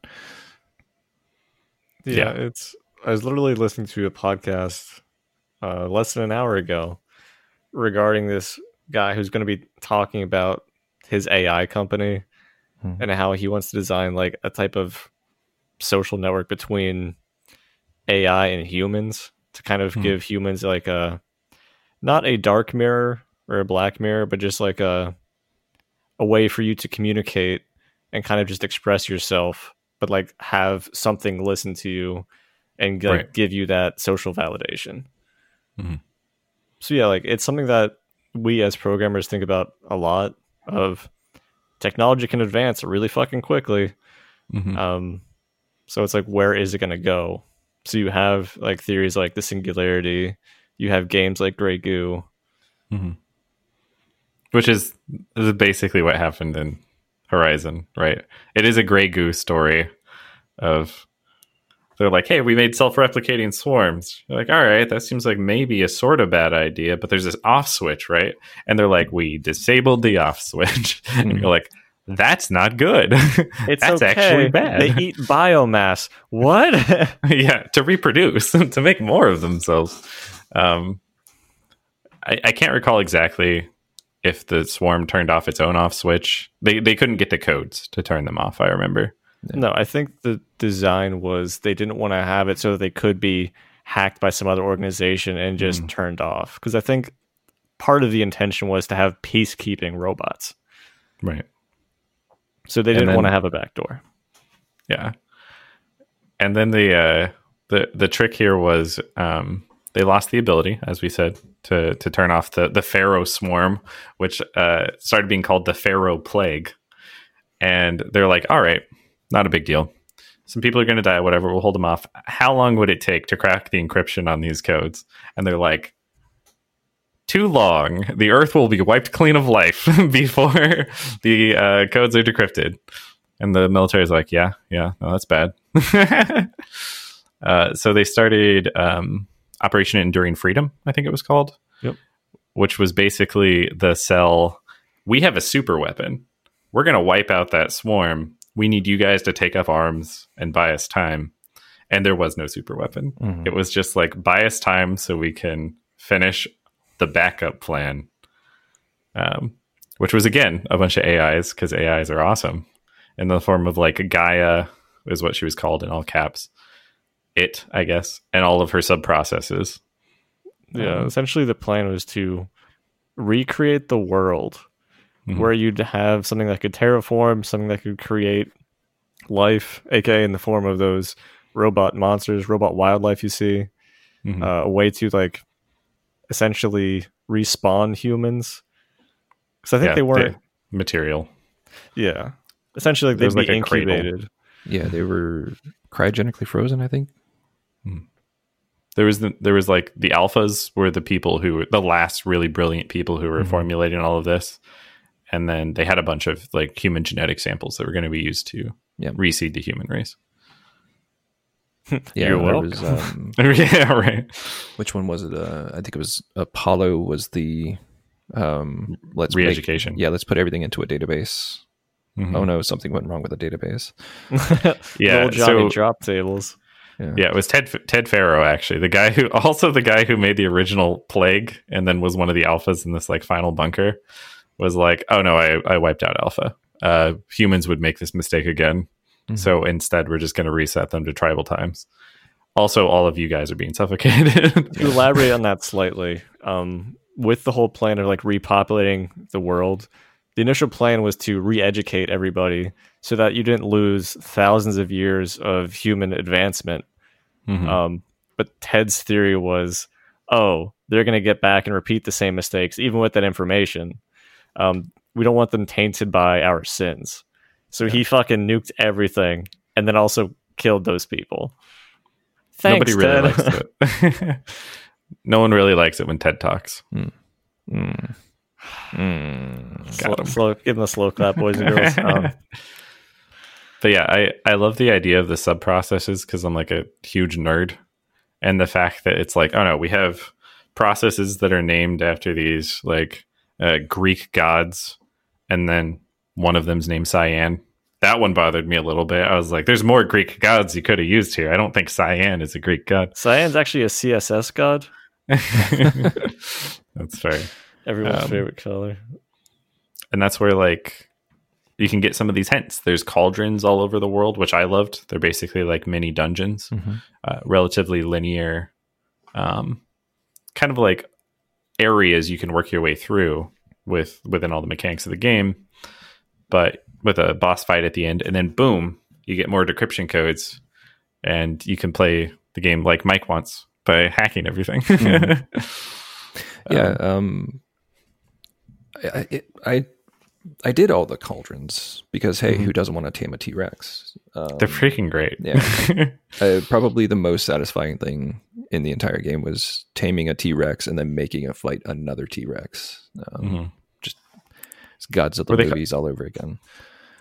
Yeah, Yeah. it's. I was literally listening to a podcast uh, less than an hour ago regarding this guy who's going to be talking about his AI company Hmm. and how he wants to design like a type of social network between AI and humans to kind of Hmm. give humans like a not a dark mirror or a black mirror, but just like a a way for you to communicate and kind of just express yourself, but like have something listen to you and like, Right. give you that social validation. Mhm. So yeah, like it's something that we as programmers think about a lot of technology can advance really fucking quickly. Mhm. Um, so it's like, where is it going to go? So you have like theories like the singularity. You have games like Grey Goo. which is, is basically what happened in Horizon, right? It is a gray goo story of they're like, hey, we made self-replicating swarms. You're like, all right, that seems like maybe a sort of bad idea, but there's this off switch, right? And they're like, we disabled the off switch. and you're like, that's not good. It's that's okay. actually bad. They eat biomass. What? yeah, to reproduce, to make more of themselves. Um, I, I can't recall exactly if the swarm turned off its own off switch. They they couldn't get the codes to turn them off. I remember. No, I think the design was they didn't want to have it so that they could be hacked by some other organization and just Mm. turned off. Because I think part of the intention was to have peacekeeping robots. Right. So they And didn't then- want to have a backdoor. Yeah. And then the uh, the the trick here was um, they lost the ability, as we said, to to turn off the the Faro swarm, which uh, started being called the Faro plague. And they're like, "All right, not a big deal. Some people are going to die. Whatever, we'll hold them off. How long would it take to crack the encryption on these codes?" And they're like. Too long. The Earth will be wiped clean of life before the uh, codes are decrypted. And the military is like, yeah, yeah, no, that's bad. uh, so they started um, Operation Enduring Freedom, I think it was called. Yep. Which was basically the cell. We have a super weapon. We're going to wipe out that swarm. We need you guys to take up arms and buy us time. And there was no super weapon. Mm-hmm. It was just like buy us time so we can finish the backup plan. Um, which was again a bunch of AIs because AIs are awesome in the form of like Gaia is what she was called in all caps. It, I guess, and all of her sub processes. Yeah, Um, essentially the plan was to recreate the world Mhm. where you'd have something that could terraform, something that could create life, aka in the form of those robot monsters, robot wildlife you see, Mhm. uh, a way to like essentially respawn humans. Because I think Yeah, they weren't, material. yeah, essentially like, they'd be like a cradle. incubated. Yeah, they were cryogenically frozen. I think. There was the, there was like the alphas were the people who the last really brilliant people who were Mhm. formulating all of this, and then they had a bunch of like human genetic samples that were going to be used to Yeah. reseed the human race. Yeah, You're there welcome. was, um, yeah, right. which one was it? Uh, I think it was Apollo. Was the um, let's make- Re-education. yeah, let's put everything into a database. Mhm. Oh no, something went wrong with the database. Yeah, Little Johnny so- drop tables. Yeah, Yeah, it was Ted Ted Faro actually, the guy who also the guy who made the original Plague and then was one of the alphas in this like final bunker was like, oh no, I I wiped out Alpha. Uh, humans would make this mistake again, Mhm. so instead we're just going to reset them to tribal times. Also, all of you guys are being suffocated. to elaborate on that slightly, um, with the whole plan of like repopulating the world, the initial plan was to re-educate everybody so that you didn't lose thousands of years of human advancement. Mhm. Um, but Ted's theory was, oh, they're going to get back and repeat the same mistakes, even with that information. Um, we don't want them tainted by our sins. So he fucking nuked everything and then also killed those people. Thanks, Nobody really Ted. likes it. no one really likes it when Ted talks. Mm. Mm. Slow, Got him. slow, give them a slow clap, boys and girls. Um, But yeah, I, I love the idea of the sub processes because I'm like a huge nerd. And the fact that it's like, oh no, we have processes that are named after these like uh, Greek gods. And then one of them's named Cyan. That one bothered me a little bit. I was like, there's more Greek gods you could have used here. I don't think Cyan is a Greek god. Cyan's actually a CSS god, That's fair. everyone's Um, favorite color. and that's where like you can get some of these hints. There's cauldrons all over the world, which I loved. They're basically like mini dungeons, Mhm. uh, relatively linear, um, kind of like areas you can work your way through with within all the mechanics of the game, but with a boss fight at the end, and then boom, you get more decryption codes, and you can play the game like Mike wants by hacking everything. Mhm. Yeah, Um, um, I, I, it, I I did all the cauldrons because hey, Mhm. who doesn't want to tame a T Rex? Um, they're freaking great. yeah. uh, probably the most satisfying thing in the entire game was taming a T Rex and then making it fight another T Rex. Um, Mhm. It's Godzilla Were they ca- movies all over again.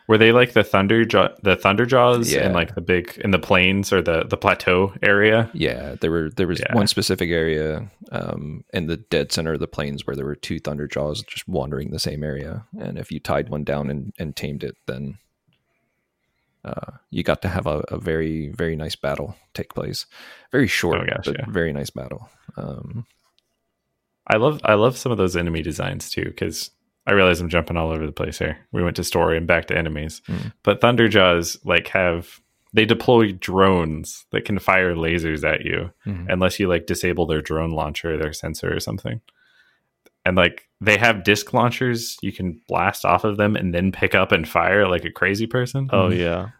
Were they like the thunder jaw, the thunder jaws, Yeah. and like the big in the plains or the the plateau area? Yeah, there were there was Yeah. one specific area um, in the dead center of the plains where there were two thunder jaws just wandering the same area, and if you tied one down and, and tamed it, then uh, you got to have a, a very very nice battle take place. Very short, Oh, gosh, but yeah. very nice battle. Um, I love I love some of those enemy designs too because I realize I'm jumping all over the place here. We went to story and back to enemies, Mm. but Thunderjaws like have they deploy drones that can fire lasers at you mhm. unless you like disable their drone launcher, their sensor or something. And like they have disc launchers you can blast off of them and then pick up and fire like a crazy person. Oh yeah.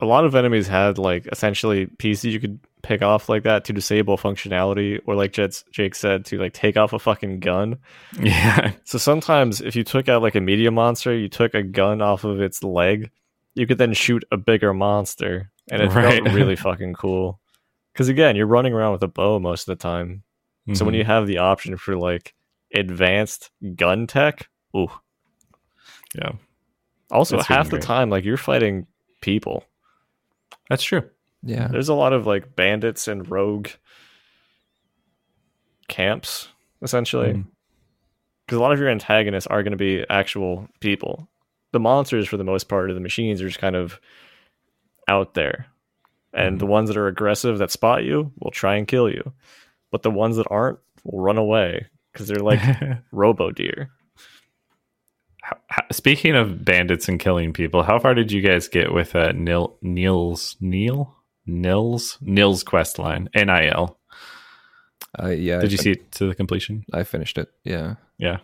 A lot of enemies had like essentially pieces you could pick off like that to disable functionality, or like Jet's, Jake said, to like take off a fucking gun. yeah. So sometimes if you took out like a medium monster, you took a gun off of its leg, you could then shoot a bigger monster, and it Right. felt really fucking cool. Because again, you're running around with a bow most of the time, so when Mhm. you have the option for like advanced gun tech, ooh. yeah, Also, That's half the great. time, like you're fighting people. That's true. yeah, There's a lot of like bandits and rogue camps, essentially. Hmm. Because a lot of your antagonists are going to be actual people. The monsters, for the most part, or the machines are just kind of out there. And hmm. the ones that are aggressive that spot you will try and kill you. But the ones that aren't will run away because they're like robo deer. How- how- Speaking of bandits and killing people, how far did you guys get with uh, Nil Neil's Neil Nils Nils quest line NIL? uh, yeah. Did I you fin- see it to the completion? I finished it. Yeah, Yeah.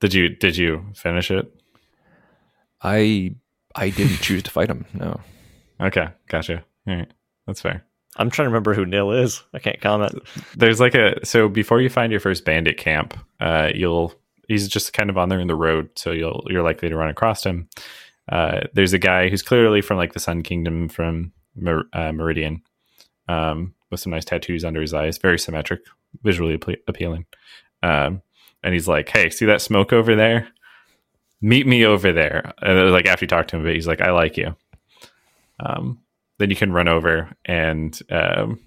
Did you did you finish it? I I didn't choose to fight him. No. Okay, gotcha. All right, that's fair. I'm trying to remember who Nil is. I can't comment. There's like a so before you find your first bandit camp, uh, you'll he's just kind of on there in the road, so you'll you're likely to run across him. Uh, there's a guy who's clearly from like the Sun Kingdom from Mer- uh, Meridian, um, with some nice tattoos under his eyes, very symmetric, visually appe- appealing. Um, and he's like, "Hey, see that smoke over there? Meet me over there." And then, like after you talk to him a bit, he's like, "I like you." Um, then you can run over and um,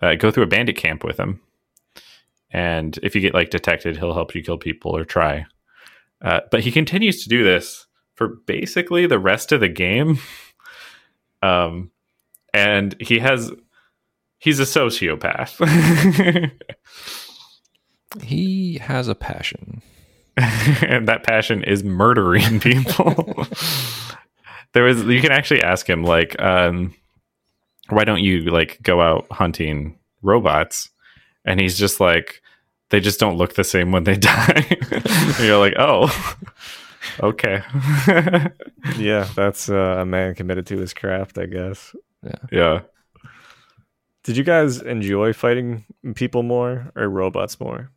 uh, go through a bandit camp with him. And if you get like detected, he'll help you kill people or try. Uh, but he continues to do this for basically the rest of the game. Um, and he has he's a sociopath. He has a passion. and that passion is murdering people. there was you can actually ask him like um why don't you like go out hunting robots and he's just like they just don't look the same when they die you're like oh okay yeah, that's uh, a man committed to his craft, I guess. Yeah. Yeah Did you guys enjoy fighting people more or robots more?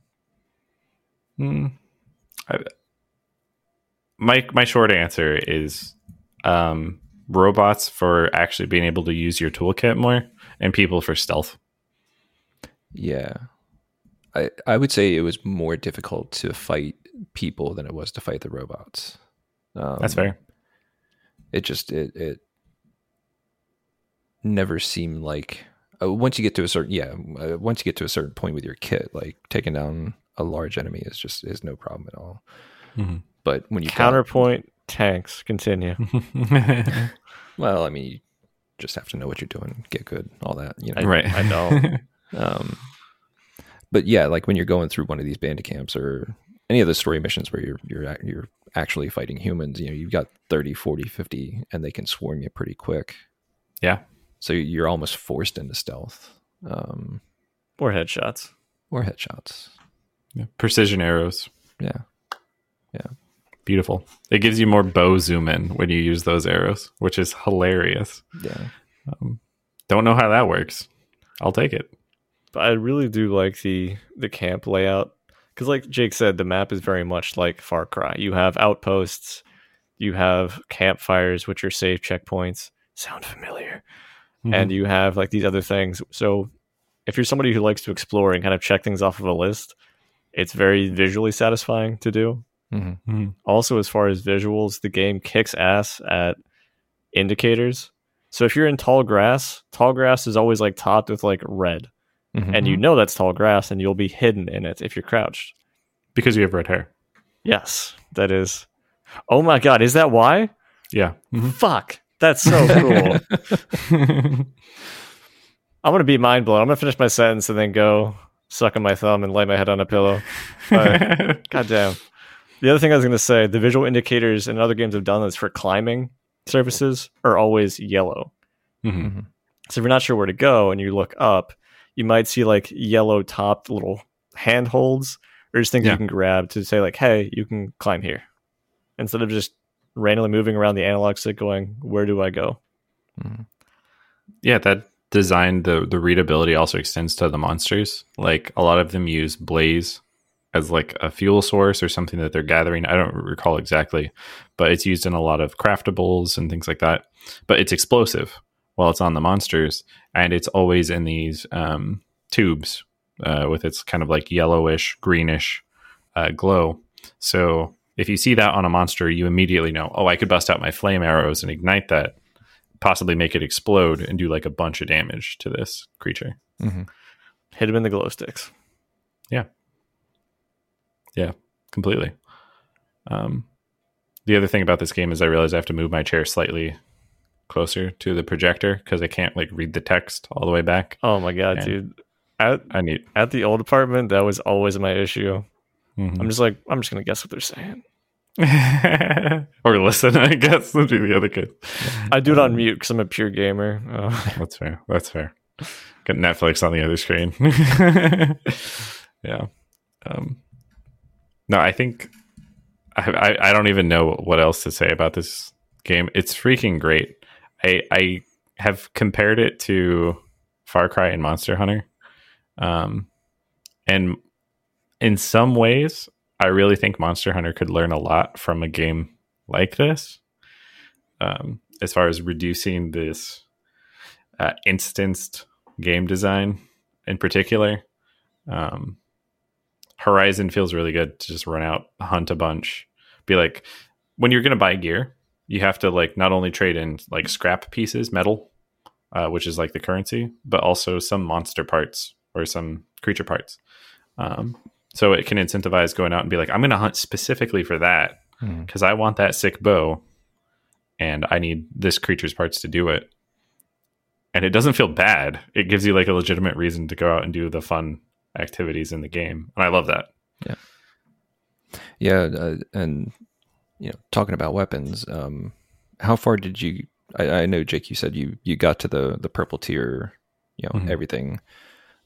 Hmm. I, my my short answer is um robots for actually being able to use your toolkit more and people for stealth Yeah. I I would say it was more difficult to fight people than it was to fight the robots. Um, that's fair It just it it never seemed like uh, once you get to a certain yeah uh, once you get to a certain point with your kit like taking down a large enemy is just is no problem at all. Mhm. But when you got- Counterpoint tanks. Continue. well, I mean, you just have to know what you're doing, get good, all that. You know, right I know. Um, but yeah, like when you're going through one of these bandit camps or any of the story missions where you're you're you're actually fighting humans, you know, you've got 30, 40, 50 and they can swarm you pretty quick. yeah So you're almost forced into stealth. Um, Or headshots. or headshots. Yeah. precision arrows Yeah. Yeah. beautiful it gives you more bow zoom in when you use those arrows which is hilarious Yeah. um, don't know how that works i'll take it But I really do like the the camp layout because, like Jake said, the map is very much like Far Cry. You have outposts, you have campfires, which are safe checkpoints. Sound familiar? And you have like these other things. So, if you're somebody who likes to explore and kind of check things off of a list, it's very visually satisfying to do. Mhm. Mhm. Also, as far as visuals, the game kicks ass at indicators. So if you're in tall grass, tall grass is always like topped with like red, Mhm. and you know that's tall grass, and you'll be hidden in it if you're crouched. because you have red hair. Yes, that is. Oh my god, is that why? Yeah. Fuck, that's so cool. I'm gonna be mind blown. I'm gonna finish my sentence and then go suck on my thumb and lay my head on a pillow. But, God damn. The other thing I was gonna say, the visual indicators and other games have done this for climbing surfaces are always yellow. Mhm. So if you're not sure where to go and you look up, you might see like yellow topped little handholds or just things Yeah. you can grab to say like, hey, you can climb here. Instead of just randomly moving around the analog stick going, where do I go? Mhm. Yeah, that design the the readability also extends to the monsters. Like a lot of them use blaze as like a fuel source or something that they're gathering. I don't recall exactly, but it's used in a lot of craftables and things like that. But it's explosive while it's on the monsters, and it's always in these um, tubes uh, with its kind of like yellowish, greenish uh, glow. So if you see that on a monster, you immediately know, oh, I could bust out my flame arrows and ignite that possibly make it explode and do like a bunch of damage to this creature. Mhm. Hit them in the glow sticks. Yeah. Yeah, completely. Um, the other thing about this game is I realize I have to move my chair slightly closer to the projector because I can't like read the text all the way back. Oh my god, Yeah. dude. At I need. at the old apartment, that was always my issue. Mhm. I'm just like, I'm just gonna guess what they're saying. or listen, I guess would be the other good. I do it on mute because I'm a pure gamer. Uh, That's fair. That's fair. Got Netflix on the other screen. yeah. Um, no, I think I, I I don't even know what else to say about this game. It's freaking great. I I have compared it to Far Cry and Monster Hunter, um, and in some ways, I really think Monster Hunter could learn a lot from a game like this. Um, as far as reducing this uh, instanced game design in particular. Um, Horizon feels really good to just run out, hunt a bunch, be like, when you're going to buy gear, you have to like not only trade in like scrap pieces, metal, uh, which is like the currency, but also some monster parts or some creature parts. Um, so it can incentivize going out and be like, I'm going to hunt specifically for that because I want that sick bow and I need this creature's parts to do it. And it doesn't feel bad. It gives you like a legitimate reason to go out and do the fun activities in the game. And I love that. Yeah, uh, and you know, talking about weapons, um, how far did you? I, I know, Jake, you said you you got to the the purple tier, you know, Mhm. everything.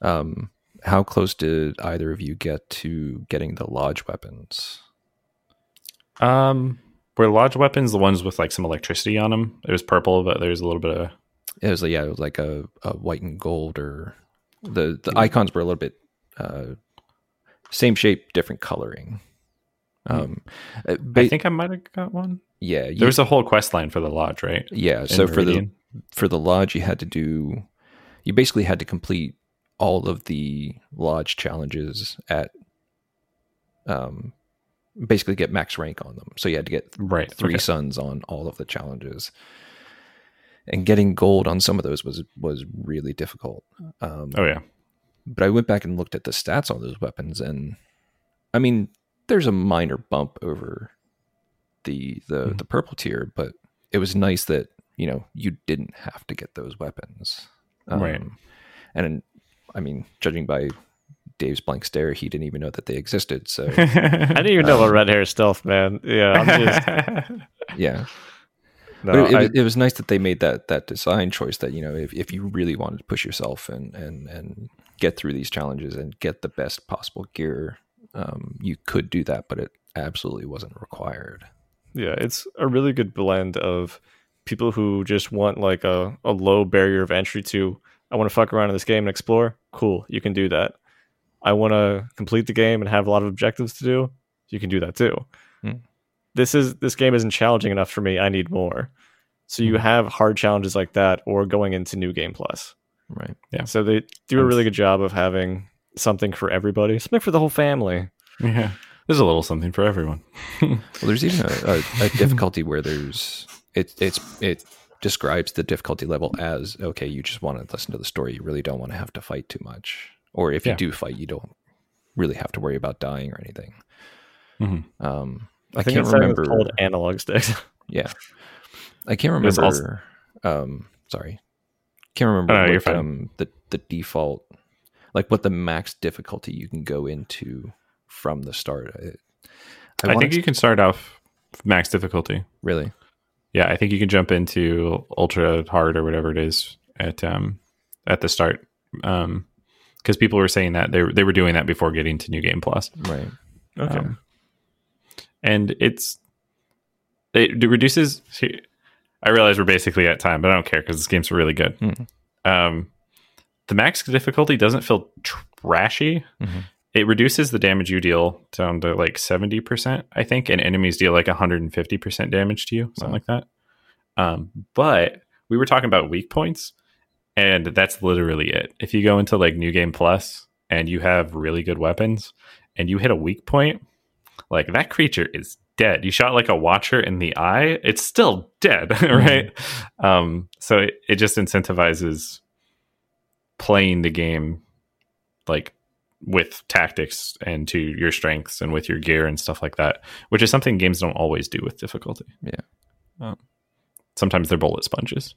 Um, how close did either of you get to getting the lodge weapons? Um, were lodge weapons the ones with like some electricity on them? It was purple, but there's a little bit of It was like yeah, it was like a, a white and gold, or the the icons were a little bit uh, same shape, different coloring. Um, uh, ba- I think I might have got one. yeah, you, There was a whole quest line for the lodge, right? yeah. In So for the for the lodge you had to do you basically had to complete all of the lodge challenges at um basically get max rank on them so you had to get right three okay. suns on all of the challenges and getting gold on some of those was was really difficult um Oh yeah, but i went back and looked at the stats on those weapons and i mean there's a minor bump over the the Mhm. the purple tier but it was nice that you know you didn't have to get those weapons Right. Um, and i mean judging by dave's blank stare he didn't even know that they existed so I didn't even know about red hair stealth, man. Yeah, I'm just yeah no. it, I- was, it was nice that they made that that design choice that you know if, if you really wanted to push yourself and and and get through these challenges and get the best possible gear um, you could do that but it absolutely wasn't required Yeah, it's a really good blend of people who just want like a, a low barrier of entry to I want to fuck around in this game and explore. Cool, you can do that. I want to complete the game and have a lot of objectives to do. You can do that too. Hmm. This is this game isn't challenging enough for me. I need more. So you Hmm. have hard challenges like that or going into new game plus. right Yeah. So they do a really good job of having something for everybody, something for the whole family. yeah. there's a little something for everyone. Well, there's even a, a, a difficulty where there's it it's it describes the difficulty level as okay, you just want to listen to the story. You really don't want to have to fight too much, or if you do fight, you don't really have to worry about dying or anything. Mhm. Um, I, I think can't remember remember. called analog sticks. Yeah, I can't remember. also- um, sorry, can't remember Oh, no, you're what, fine. um, the the default, like what the max difficulty you can go into from the start. I, I, wanna think you can start off max difficulty. really. Yeah, I think you can jump into ultra hard or whatever it is at um at the start. Um because people were saying that they they were doing that before getting to New Game Plus. Right. Okay. Um, and it's it reduces. I realize we're basically at time, but I don't care because this game's really good. Mhm. Um, the max difficulty doesn't feel trashy. Mhm. It reduces the damage you deal down to like seventy percent, I think, and enemies deal like one hundred and fifty percent damage to you, something Wow. like that. Um, but we were talking about weak points, and that's literally it. If you go into like New Game Plus and you have really good weapons, and you hit a weak point, like that creature is dead. You shot like a watcher in the eye, it's still dead, right? Um, so it, it just incentivizes playing the game like with tactics and to your strengths and with your gear and stuff like that, which is something games don't always do with difficulty. Yeah. Um, sometimes they're bullet sponges.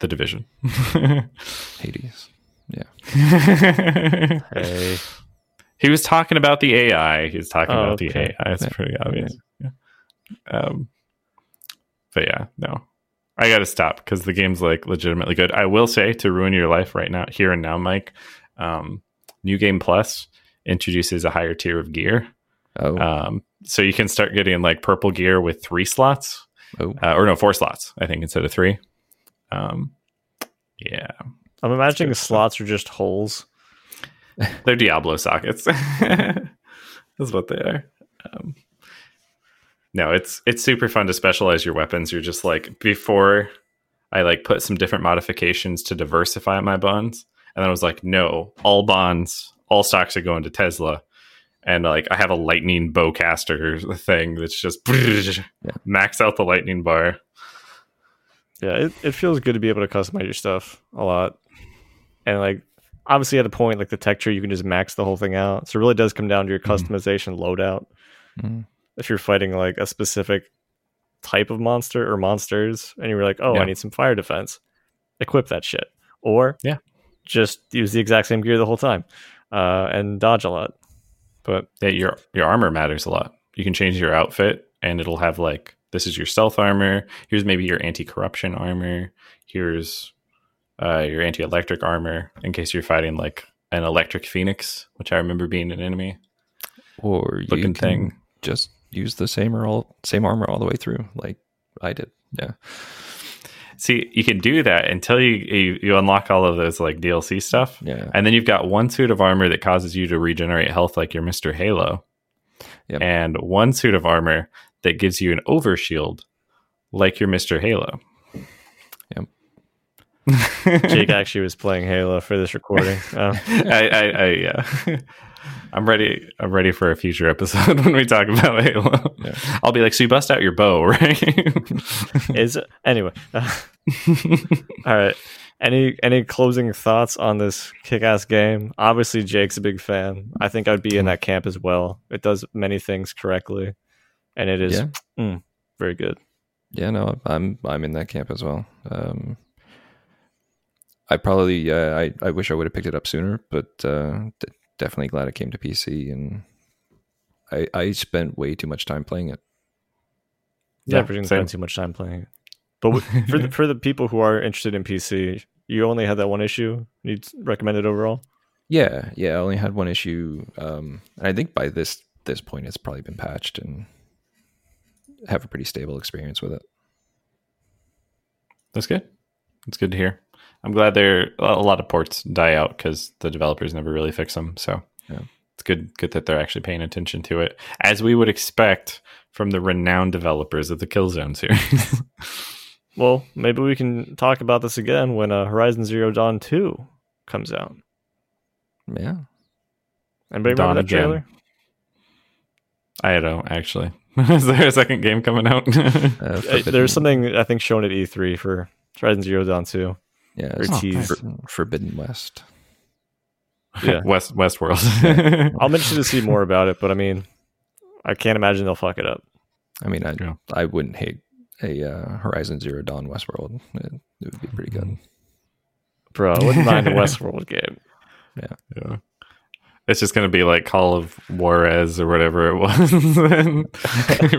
The division. Hades. Yeah. hey. He was talking about the AI. He was talking Oh, about the. AI. It's Yeah. pretty obvious. Yeah. Um, but yeah, no, I got to stop because the game's like legitimately good. I will say to ruin your life right now, here and now, Mike. Um, New Game Plus introduces a higher tier of gear, Oh. um, so you can start getting like purple gear with three slots, oh. uh, or no, four slots, I think, instead of three. Um, yeah, I'm imagining the slots are just holes. They're Diablo sockets. That's what they are. Um, no, it's it's super fun to specialize your weapons. You're just like before I like put some different modifications to diversify my bonds, and then I was like, no, all bonds, all stocks are going to Tesla. And like I have a lightning bowcaster thing that's just max out the lightning bar. Yeah, it, it feels good to be able to customize your stuff a lot. And like obviously at a point like the tech tree you can just max the whole thing out. So it really does come down to your Mhm. customization loadout. Mhm. If you're fighting like a specific type of monster or monsters and you're like, "Oh, Yeah. I need some fire defense." Equip that shit. Or Yeah. just use the exact same gear the whole time. Uh, and dodge a lot. But Yeah, your your armor matters a lot. You can change your outfit, and it'll have like this is your stealth armor. Here's maybe your anti corruption armor. Here's uh, your anti electric armor in case you're fighting like an electric phoenix, which I remember being an enemy Or you looking can thing. just use the same or all same armor all the way through, like I did. Yeah. See, you can do that until you, you you unlock all of those like DLC stuff, Yeah. and then you've got one suit of armor that causes you to regenerate health like your Mister Halo, Yep. and one suit of armor that gives you an overshield like your Mister Halo. Yep. Jake actually was playing Halo for this recording. Uh, I, I, I, yeah. I'm ready. I'm ready for a future episode when we talk about Halo. Yeah. I'll be like, so you bust out your bow, right? is anyway? all right. Any any closing thoughts on this kick-ass game? Obviously, Jake's a big fan. I think I'd be in that camp as well. It does many things correctly, and it is Yeah. very good. Yeah, no, I'm I'm in that camp as well. Um, I probably uh, I I wish I would have picked it up sooner, but uh, definitely glad it came to PC, and I I spent way too much time playing it. Yeah, Yeah, Never didn't same. spend too much time playing it. But w- for the, for the people who are interested in PC, you only had that one issue. You'd recommend it overall. Yeah, yeah, I only had one issue, um, and I think by this this point it's probably been patched and have a pretty stable experience with it. That's good. It's good to hear. I'm glad there a lot of ports die out because the developers never really fix them. So Yeah. it's good good that they're actually paying attention to it, as we would expect from the renowned developers of the Killzone series. Well, maybe we can talk about this again when uh, Horizon Zero Dawn Two comes out. Yeah, Anybody Dawn remember that again. trailer? I don't actually. Is there a second game coming out? Uh, Uh, There's something I think shown at E3 for Horizon Zero Dawn 2. Yeah, or it's teased. For- Forbidden West. Yeah. West Westworld. I'm interested to see more about it, but I mean, I can't imagine they'll fuck it up. I mean, I Yeah. I wouldn't hate a uh, Horizon Zero Dawn Westworld. It, it would be pretty good. Bro, I wouldn't mind a Westworld game. yeah. Yeah. It's just gonna be like Call of Juarez or whatever it was, and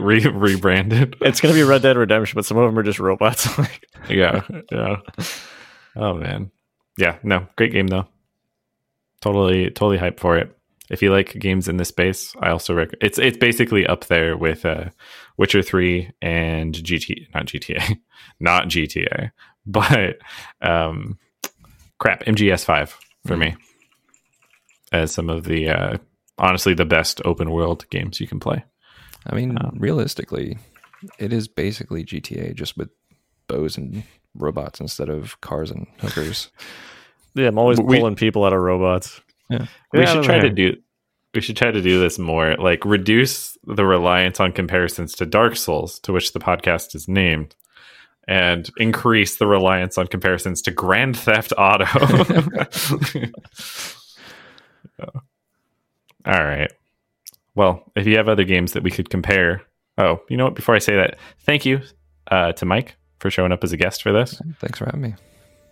re- rebranded. It's gonna be Red Dead Redemption, but some of them are just robots. Yeah, yeah. Oh man, yeah. No, great game though. Totally, totally hyped for it. If you like games in this space, I also rec- it's it's basically up there with uh, Witcher three and GT, not GTA, not GTA, but um, crap, MGS five for me as some of the uh, honestly the best open world games you can play. I mean, Um, realistically, it is basically GTA just with bows and robots instead of cars and hookers. yeah, I'm always We- pulling people out of robots. Yeah. We Get out should of try to do we should try to do this more like reduce the reliance on comparisons to dark souls to which the podcast is named and increase the reliance on comparisons to grand theft auto all right well if you have other games that we could compare oh you know what before i say that thank you uh, to mike for showing up as a guest for this Thanks for having me.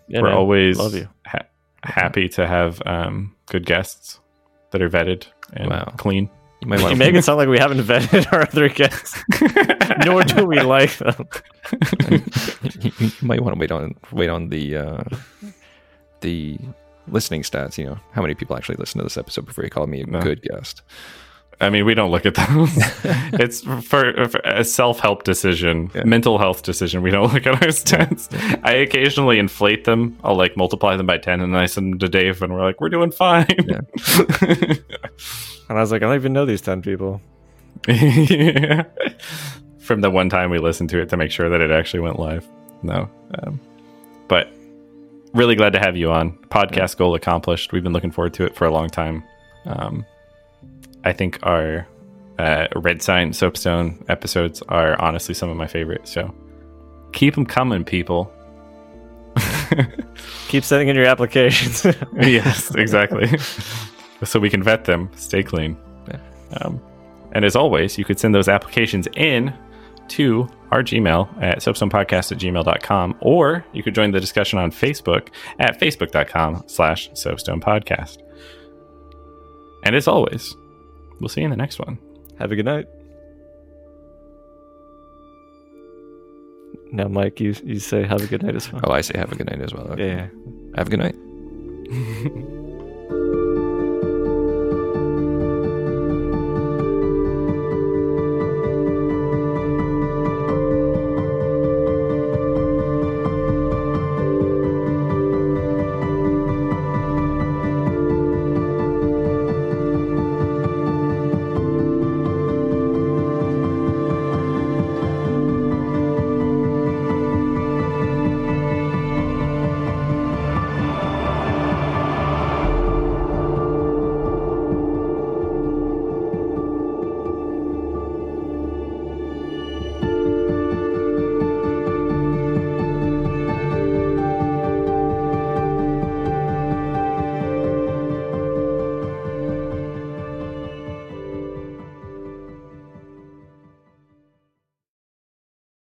Yeah, we're man. always Love you. ha- happy to have um, good guests that are vetted and Wow. clean. You might You make it sound like we haven't vetted our other guests, nor do we like them. you, you might want to wait on wait on the uh, the listening stats. You know how many people actually listen to this episode before you call me a No. good guest. I mean, we don't look at those. it's for, for a self-help decision, Yeah. mental health decision. We don't look at our stats. I occasionally inflate them. I'll like multiply them by ten, and then I send them to Dave, and we're like, "We're doing fine." And I was like, I don't even know these 10 people. Yeah. From the one time we listened to it to make sure that it actually went live. No. Um, but really glad to have you on. Podcast goal accomplished. We've been looking forward to it for a long time. Um, I think our uh, Red Sign Soapstone episodes are honestly some of my favorites. So keep them coming, people. Keep sending in your applications. yes, exactly. so we can vet them, stay clean. Um, and as always, you could send those applications in to our Gmail at soapstonepodcast at gmail.com, or you could join the discussion on Facebook at facebook.com slash soapstonepodcast. And as always, we'll see you in the next one. Have a good night. Now, Mike, you you say have a good night as well. Oh, I say have a good night as well. Okay. Yeah. Have a good night.